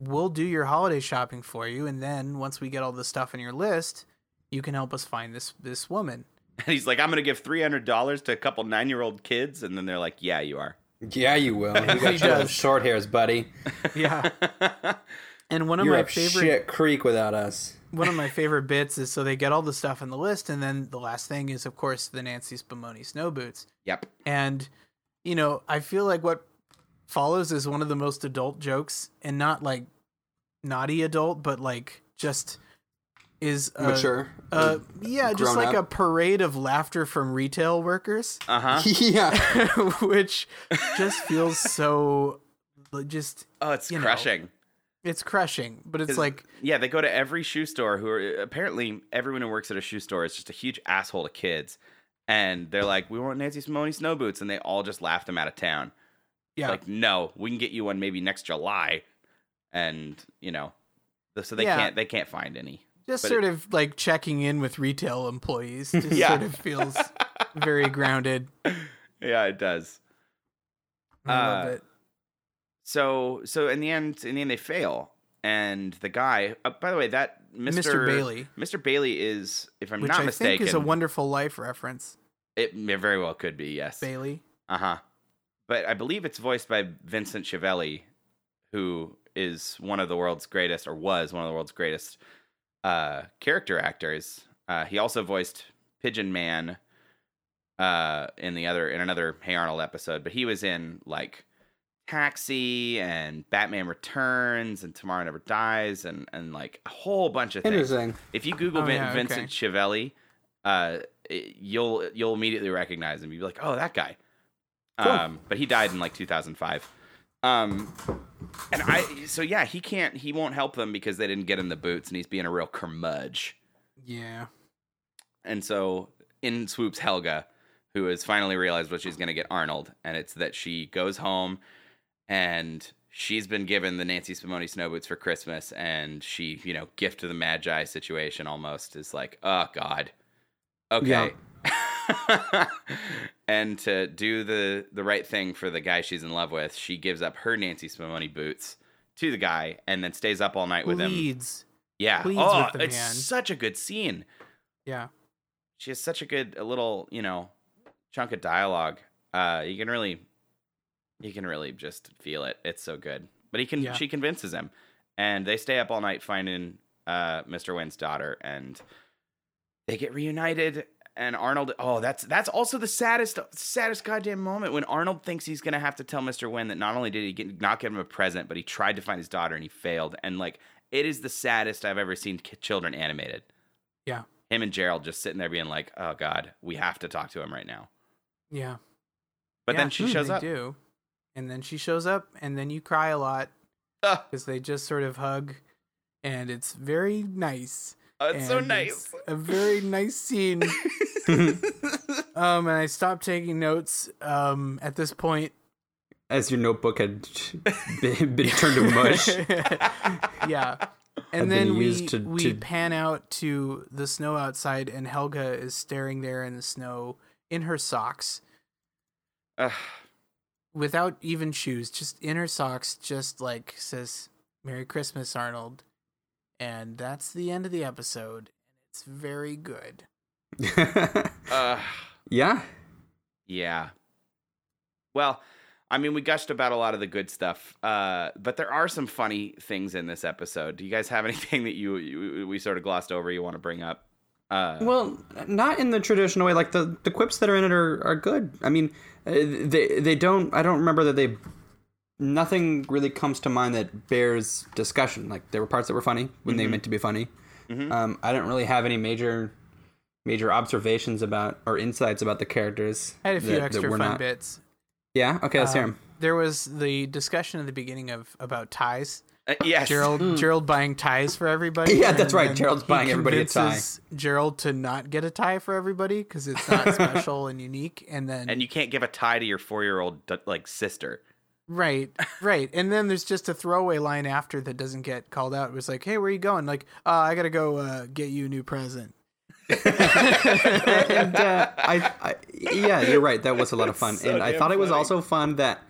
we'll do your holiday shopping for you, and then once we get all the stuff on your list, you can help us find this this woman. and he's like, "I'm gonna give three hundred dollars to a couple nine year old kids," and then they're like, "Yeah, you are." yeah, you will. You He got your does. short hairs, buddy. Yeah. and one of You're my up favorite shit creek without us. One of my favorite bits is so they get all the stuff on the list, and then the last thing is, of course, the Nancy Spumoni snow boots. Yep. And, you know, I feel like what follows is one of the most adult jokes, and not like naughty adult, but like just is a, Mature. Uh, yeah, just like a parade of laughter from retail workers, Uh huh. yeah. which just feels so just Oh, it's You know. It's crushing, but it's like yeah, they go to every shoe store. Who are apparently everyone who works at a shoe store is just a huge asshole to kids, and they're like, "We want Nancy Simone snow boots," and they all just laugh them out of town. yeah, Like, no, we can get you one maybe next July, and you know, so they Yeah. can't they can't find any. just but sort of like checking in with retail employees. Just Yeah. sort of feels very grounded. Yeah, it does. I love Uh, it. So so in the end, in the end, they fail, and the guy. Uh, by the way, that Mr. Mr. Bailey. Mr. Bailey is, if I'm Which not I mistaken, think is a wonderful life reference. it, very well could be. Yes. Bailey. Uh huh. But I believe it's voiced by Vincent Schiavelli, who is one of the world's greatest, or was one of the world's greatest uh, character actors. Uh, he also voiced Pigeon Man uh, in the other in another Hey Arnold episode, but he was in like Taxi and Batman Returns and Tomorrow Never Dies and and like a whole bunch of things. Interesting. If you Google Oh, Vin- yeah, Vincent okay. Schiavelli, uh, it- you'll you'll immediately recognize him. You'll be like, oh, that guy. Cool. Um, but he died in like 2005. Um, and I so yeah, he can't he won't help them because they didn't get him the boots, and he's being a real curmudge. Yeah. And so in swoops Helga, who has finally realized what she's going to get Arnold, and it's that she goes home and she's been given the Nancy Spumoni snow boots for Christmas, and she, you know, gift of the Magi situation almost is like, oh God, okay. and to do the the right thing for the guy she's in love with, she gives up her Nancy Spumoni boots to the guy, and then stays up all night with him. Leads. Yeah. pleads oh, with the it's man. such a good scene Yeah. she has such a good a little you know chunk of dialogue uh you can really you can really just feel it it's so good but he can Yeah. she convinces him and they stay up all night finding uh mr Hyunh's daughter and they get reunited and arnold oh that's that's also the saddest saddest goddamn moment when arnold thinks he's gonna have to tell mr Hyunh that not only did he get, not give him a present but he tried to find his daughter and he failed and like it is the saddest i've ever seen children animated Yeah. him and Gerald just sitting there being like, "Oh God, we have to talk to him right now." Yeah. But Yeah, then she shows they up. Do. And then she shows up, and then you cry a lot Ugh, because they just sort of hug, and it's very nice. oh, it's so nice. it's a very nice scene. um, and I stopped taking notes. Um, at this point, As your notebook had been, been turned to mush. yeah. And been then we to- we to- pan out to the snow outside, and Helga is staring there in the snow in her socks, Ugh, without even shoes, just in her socks, just like says "Merry Christmas, Arnold," and that's the end of the episode. And it's very good. ugh, yeah. yeah. Well, I mean, we gushed about a lot of the good stuff, uh, but there are some funny things in this episode. Do you guys have anything that you, you we sort of glossed over you want to bring up? Uh, Well, not in the traditional way. Like the, the quips that are in it are, are good. I mean, uh, they they don't. I don't remember that they. Nothing really comes to mind that bears discussion. Like there were parts that were funny when they meant to be funny. Um, I don't really have any major major observations about or insights about the characters. I had a few that- that extra were fun not- bits. Yeah. Okay. Let's hear them. there was the discussion at the beginning of about ties. Uh, yes, Gerald Gerald buying ties for everybody. Yeah, that's right. Gerald's buying everybody a tie. Gerald to not get a tie for everybody because it's not special and unique. And then and you can't give a tie to your four year old like sister. right, right. And then there's just a throwaway line after that doesn't get called out. It was like, "Hey, where are you going?" Like, uh, "I gotta go uh, get you a new present." and uh, I, I, yeah, you're right. That was a lot of fun, So and I damn thought it was funny. also fun that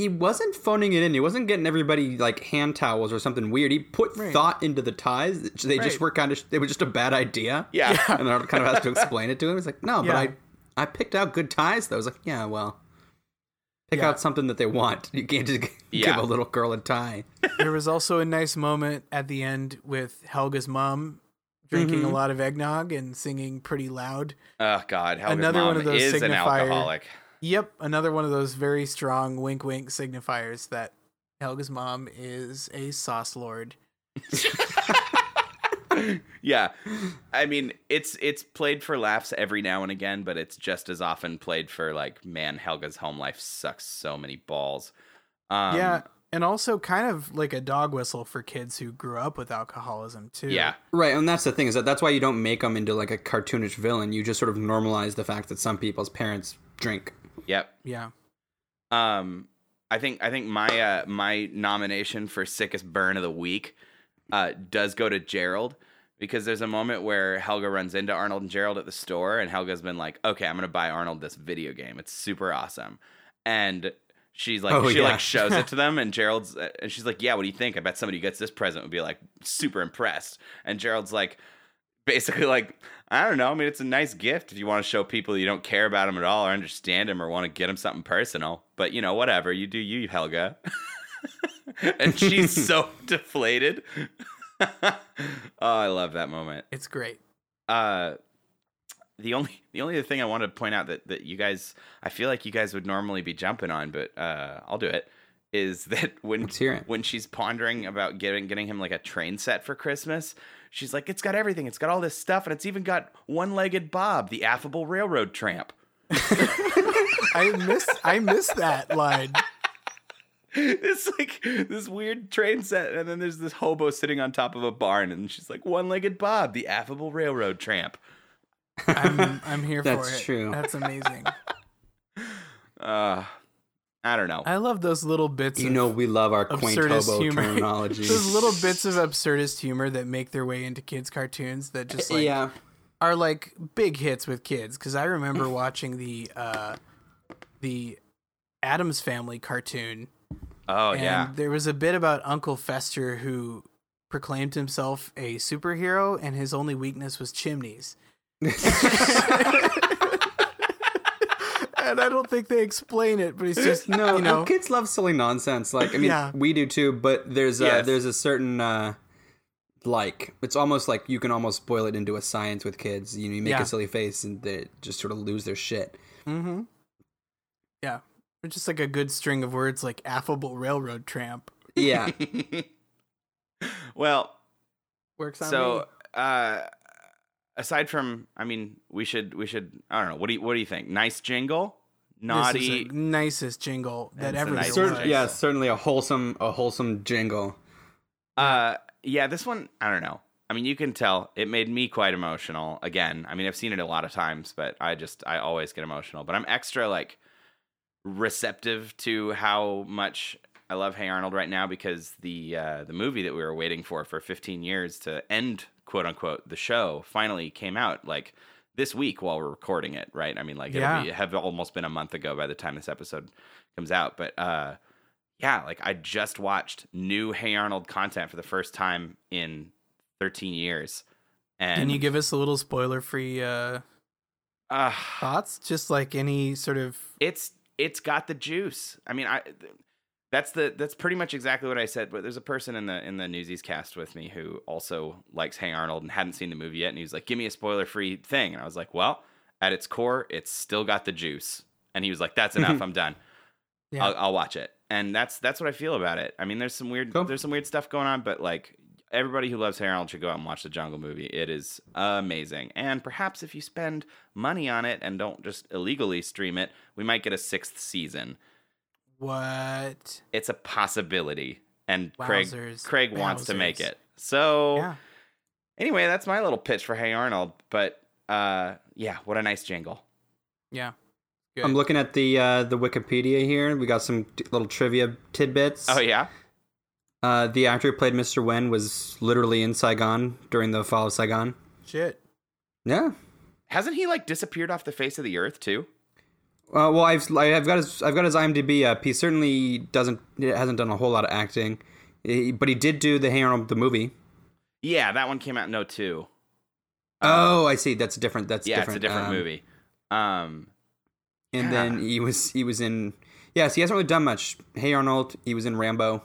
he wasn't phoning it in. He wasn't getting everybody like hand towels or something weird. He put thought into the ties. They just were kind of. They were just a bad idea. Yeah. and I kind of has to explain it to him. He's like, no, but I, I picked out good ties. Though I was like, yeah, well, pick Yeah. out something that they want. You can't just give Yeah. a little girl a tie. there was also a nice moment at the end with Helga's mom drinking a Mhm. lot of eggnog and singing pretty loud. Oh God, Helga's Another mom one of those is an alcoholic. Yep, another one of those very strong wink wink signifiers that Helga's mom is a sauce lord. yeah i mean it's it's played for laughs every now and again but it's just as often played for like man helga's home life sucks so many balls um yeah, And also kind of like a dog whistle for kids who grew up with alcoholism too. Yeah. Right, and that's the thing is that that's why you don't make them into like a cartoonish villain. You just sort of normalize the fact that some people's parents drink. Yep. Yeah. Um, I think I think my uh, my nomination for sickest burn of the week uh, does go to Gerald because there's a moment where Helga runs into Arnold and Gerald at the store, and Helga's been like, "Okay, I'm gonna buy Arnold this video game. It's super awesome," and she's like, Oh, she yeah. like shows it to them, and Gerald's uh, and she's like, "Yeah, what do you think? I bet somebody who gets this present would be like super impressed." And Gerald's like, basically like I don't know. I mean, it's a nice gift if you want to show people you don't care about them at all or understand them or want to get them something personal. But you know, whatever you do, you Helga. and she's so deflated. oh, I love that moment. It's great. Uh, the only the only other thing I want to point out that that you guys I feel like you guys would normally be jumping on, but uh, I'll do it. Is that when Let's hear it. when she's pondering about getting getting him like a train set for Christmas? She's like, it's got everything. It's got all this stuff, and it's even got one-legged Bob, the affable railroad tramp. I miss I miss that line. it's like this weird train set, and then there's this hobo sitting on top of a barn, and she's like, one-legged Bob, the affable railroad tramp. I'm I'm here for it. That's true. That's amazing. Uh, I don't know. I love those little bits. You of know, we love our quaint absurdist hobo humor. terminology. those little bits of absurdist humor that make their way into kids' cartoons that just like yeah, are like big hits with kids. Because I remember watching the uh, the Addams Family cartoon, oh and yeah. there was a bit about Uncle Fester who proclaimed himself a superhero, and his only weakness was chimneys. and I don't think they explain it, but he's just no, you know, kids love silly nonsense. Like I mean, Yeah. we do too. But there's a, Yes. there's a certain uh, like it's almost like you can almost boil it into a science with kids. You know, you make Yeah. a silly face and they just sort of lose their shit. Mm-hmm. Yeah. It's just like a good string of words like affable railroad tramp. Yeah, well, Works on so uh, aside from, I mean, we should we should I don't know. What do you what do you think? Nice jingle, me. naughty. This is the nicest jingle that ever nice Cer- yeah, certainly a wholesome a wholesome jingle. Uh, yeah, this one I don't know. I mean, you can tell it made me quite emotional. Again, I mean, I've seen it a lot of times, but I just I always get emotional. But I'm extra like receptive to how much I love Hey Arnold right now because the uh, the movie that we were waiting for for 15 years to end quote unquote the show finally came out like this week while we're recording it. Right? I mean, like Yeah. it'll be have almost been a month ago by the time this episode comes out, but uh yeah, like I just watched new Hey Arnold content for the first time in 13 years. And Can you give us a little spoiler free uh, uh, thoughts? Just like any sort of. it's it's got the juice. I mean, I that's the that's pretty much exactly what I said. But there's a person in the in the Newsies cast with me who also likes Hey Arnold and hadn't seen the movie yet, and he was like, "Give me a spoiler free thing," and I was like, "Well, at its core, it's still got the juice." And he was like, "That's enough. Mm-hmm. I'm done. Yeah. I'll, I'll watch it." And that's that's what I feel about it. I mean, there's some weird Cool. there's some weird stuff going on, but like everybody who loves Hey Arnold should go out and watch the Jungle movie. It is amazing. And perhaps if you spend money on it and don't just illegally stream it, we might get a sixth season. What? It's a possibility. And Craig Wowzers. Craig wants to make it. So Yeah. anyway, that's my little pitch for Hey Arnold. But uh yeah, what a nice jingle. Yeah. Good. I'm looking at the uh, the Wikipedia here. We got some t- little trivia tidbits. Oh yeah? Uh, the actor who played Mr. Hyunh was literally in Saigon during the fall of Saigon. Shit. Yeah. Hasn't he like disappeared off the face of the earth too? Uh, well, I've I've got his I've got his IMDb up. He certainly doesn't hasn't done a whole lot of acting, He- but he did do the Hey Arnold the movie. Yeah, that one came out in 02. Oh, I see. That's different. That's yeah, different. it's a different Um, movie. Um And Yeah. then he was he was in. Yes, he hasn't really done much. Hey Arnold. He was in Rambo.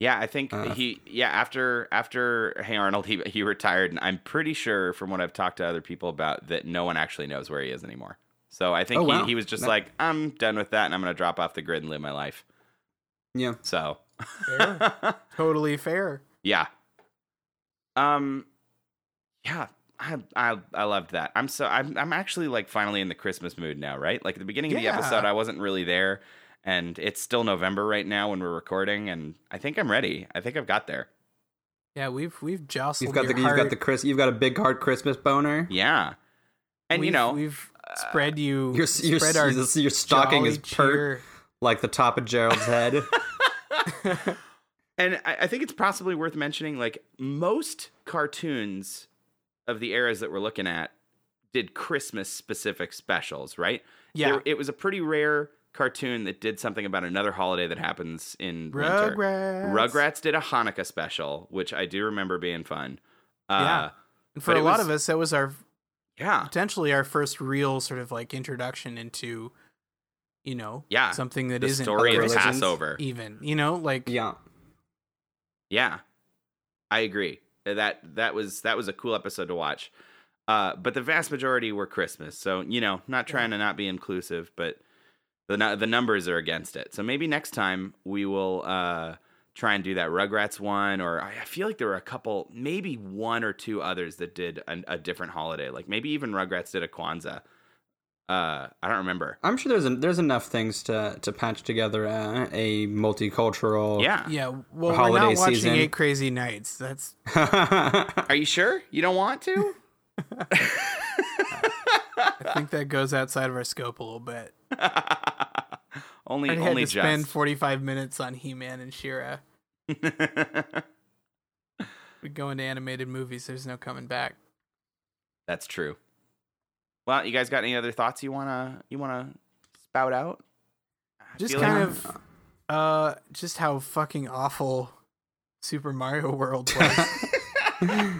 Yeah, I think Uh, he yeah after after Hey Arnold he he retired and I'm pretty sure from what I've talked to other people about that no one actually knows where he is anymore. So I think Oh, he, wow. he was just That- like I'm done with that and I'm going to drop off the grid and live my life. Yeah. So Fair. totally fair. yeah. Um yeah, I I I loved that. I'm so I'm I'm actually like finally in the Christmas mood now, right? Like at the beginning of the episode I wasn't really there and it's still November right now when we're recording, and I think I'm ready. I think I've got there. Yeah, we've we've jostled. You've got the your you've got the Chris you've got a big heart Christmas boner. Yeah, and you We've- know, uh, we've spread you. Your your spread our your stocking is jolly pert like the top of Gerald's head. And I, I think it's possibly worth mentioning like most cartoons of the eras that we're looking at did Christmas specific specials, right? Yeah. There- it was a pretty rare cartoon that did something about another holiday that happens in winter. Rugrats. Rugrats did a Hanukkah special, which I do remember being fun. Uh, Yeah. And for a lot was- of us, that was our Yeah. potentially our first real sort of like introduction into, you know, Yeah, something that the isn't story of Passover. even, you know, like yeah. Yeah, I agree. That that was that was a cool episode to watch. Uh, but the vast majority were Christmas, so you know, not trying to not be inclusive, but the the numbers are against it. So maybe next time we will uh, try and do that Rugrats one, or I I feel like there were a couple, maybe one or two others that did a, a different holiday. Like maybe even Rugrats did a Kwanzaa. Uh, I don't remember. I'm sure there's an, there's enough things to to patch together uh, a multicultural. Yeah. yeah. Well, we're Holiday not watching season. Eight Crazy Nights. That's Are you sure you don't want to? I think that goes outside of our scope a little bit. only I had only to spend 45 minutes on He-Man and She-Ra. We go into animated movies. There's no coming back. That's true. Well, you guys got any other thoughts you wanna you wanna spout out? I Just kind like- of, uh, just how fucking awful Super Mario World was.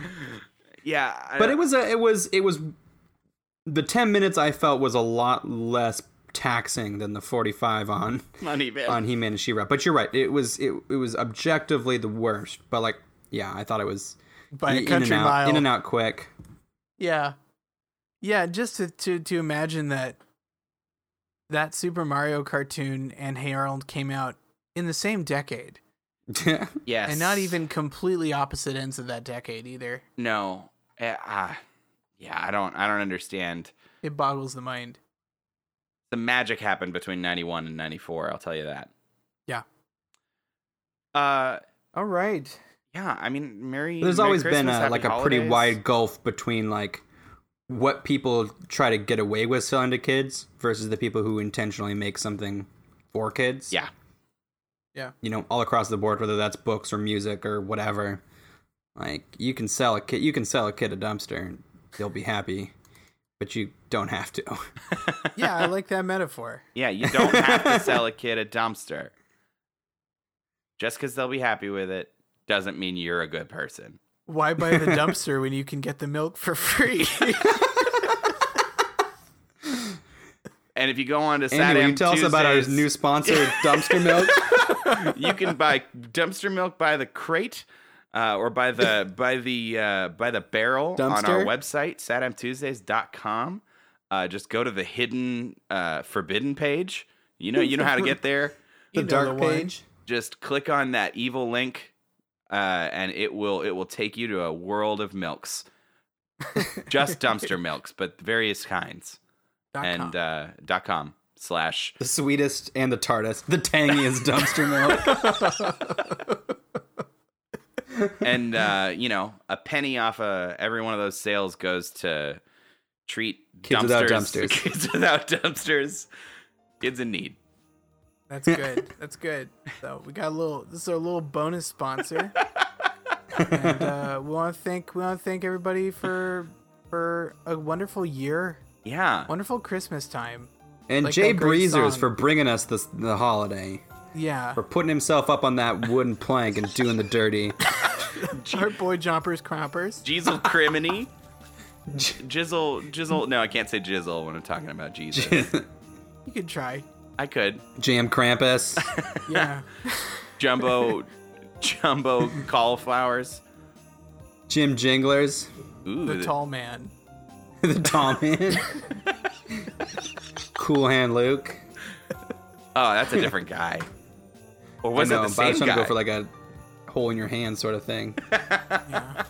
yeah. I- but it was a it was it was the 10 minutes I felt was a lot less taxing than the 45 on uneven. on He-Man and She-Ra. But you're right. It was it, it was objectively the worst. But like yeah, I thought it was By a in and country out, mile. in and out quick. Yeah. Yeah, just to, to to imagine that that Super Mario cartoon and Hey Arnold came out in the same decade. yes, And not even completely opposite ends of that decade either. no. Ah, yeah, I don't I don't understand. It boggles the mind. The magic happened between ninety one and ninety four. I'll tell you that. Yeah. Uh, All right. yeah. I mean, Merry. There's Merry always been a, Happy like a pretty wide gulf between like what people try to get away with selling to kids versus the people who intentionally make something for kids. Yeah yeah, you know, all across the board, whether that's books or music or whatever. Like you can sell a kid, you can sell a kid a dumpster, and they'll be happy, but you don't have to. Yeah, I like that metaphor. yeah. You don't have to sell a kid a dumpster. Just because they'll be happy with it doesn't mean you're a good person. Why buy the dumpster when you can get the milk for free? And if you go on to Andy, will you Satam tell us about our new sponsor, Dumpster Milk? you can buy dumpster milk by the crate uh, or by the by the uh, by the barrel on our Dumpster? website satamtuesdays.com uh, just go to the hidden uh, forbidden page you know you know how to get there the You dark the one. page. just click on that evil link uh, and it will it will take you to a world of milks just dumpster milks but various kinds Dot and com. uh, dot com slash The sweetest and the tartest, the tangiest dumpster milk. And uh, you know, a penny off of every one of those sales goes to treat Kids without dumpsters. kids without dumpsters, kids in need. That's good. That's good. So we got a little. This is our little bonus sponsor, and uh, we want to thank we want to thank everybody for for a wonderful year, Yeah, wonderful Christmas time. And Like Jay that Breezers song. for bringing us this the holiday, Yeah, for putting himself up on that wooden plank and doing the dirty. our boy Jumpers Crompers. Jizzle Criminy, Jizzle Jizzle. No, I can't say Jizzle when I'm talking about Jesus. You could try. I could Jam Krampus. Yeah, jumbo, jumbo cauliflowers. Jim Jinglers. Ooh, the tall man. the tall man. cool Hand Luke. Oh, that's a different guy. Or was I know, it the but I was same trying to guy? go for like a hole in your hand sort of thing. Yeah.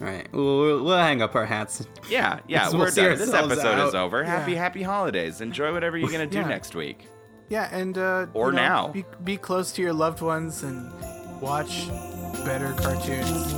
All right, we'll, we'll, we'll hang up our hats. Yeah, yeah, We'll we're done. This ourselves episode is out. over. Happy, Yeah. happy holidays. Enjoy whatever you're gonna do Yeah. next week. Yeah, and uh, Or you know, now. be, be close to your loved ones and watch better cartoons.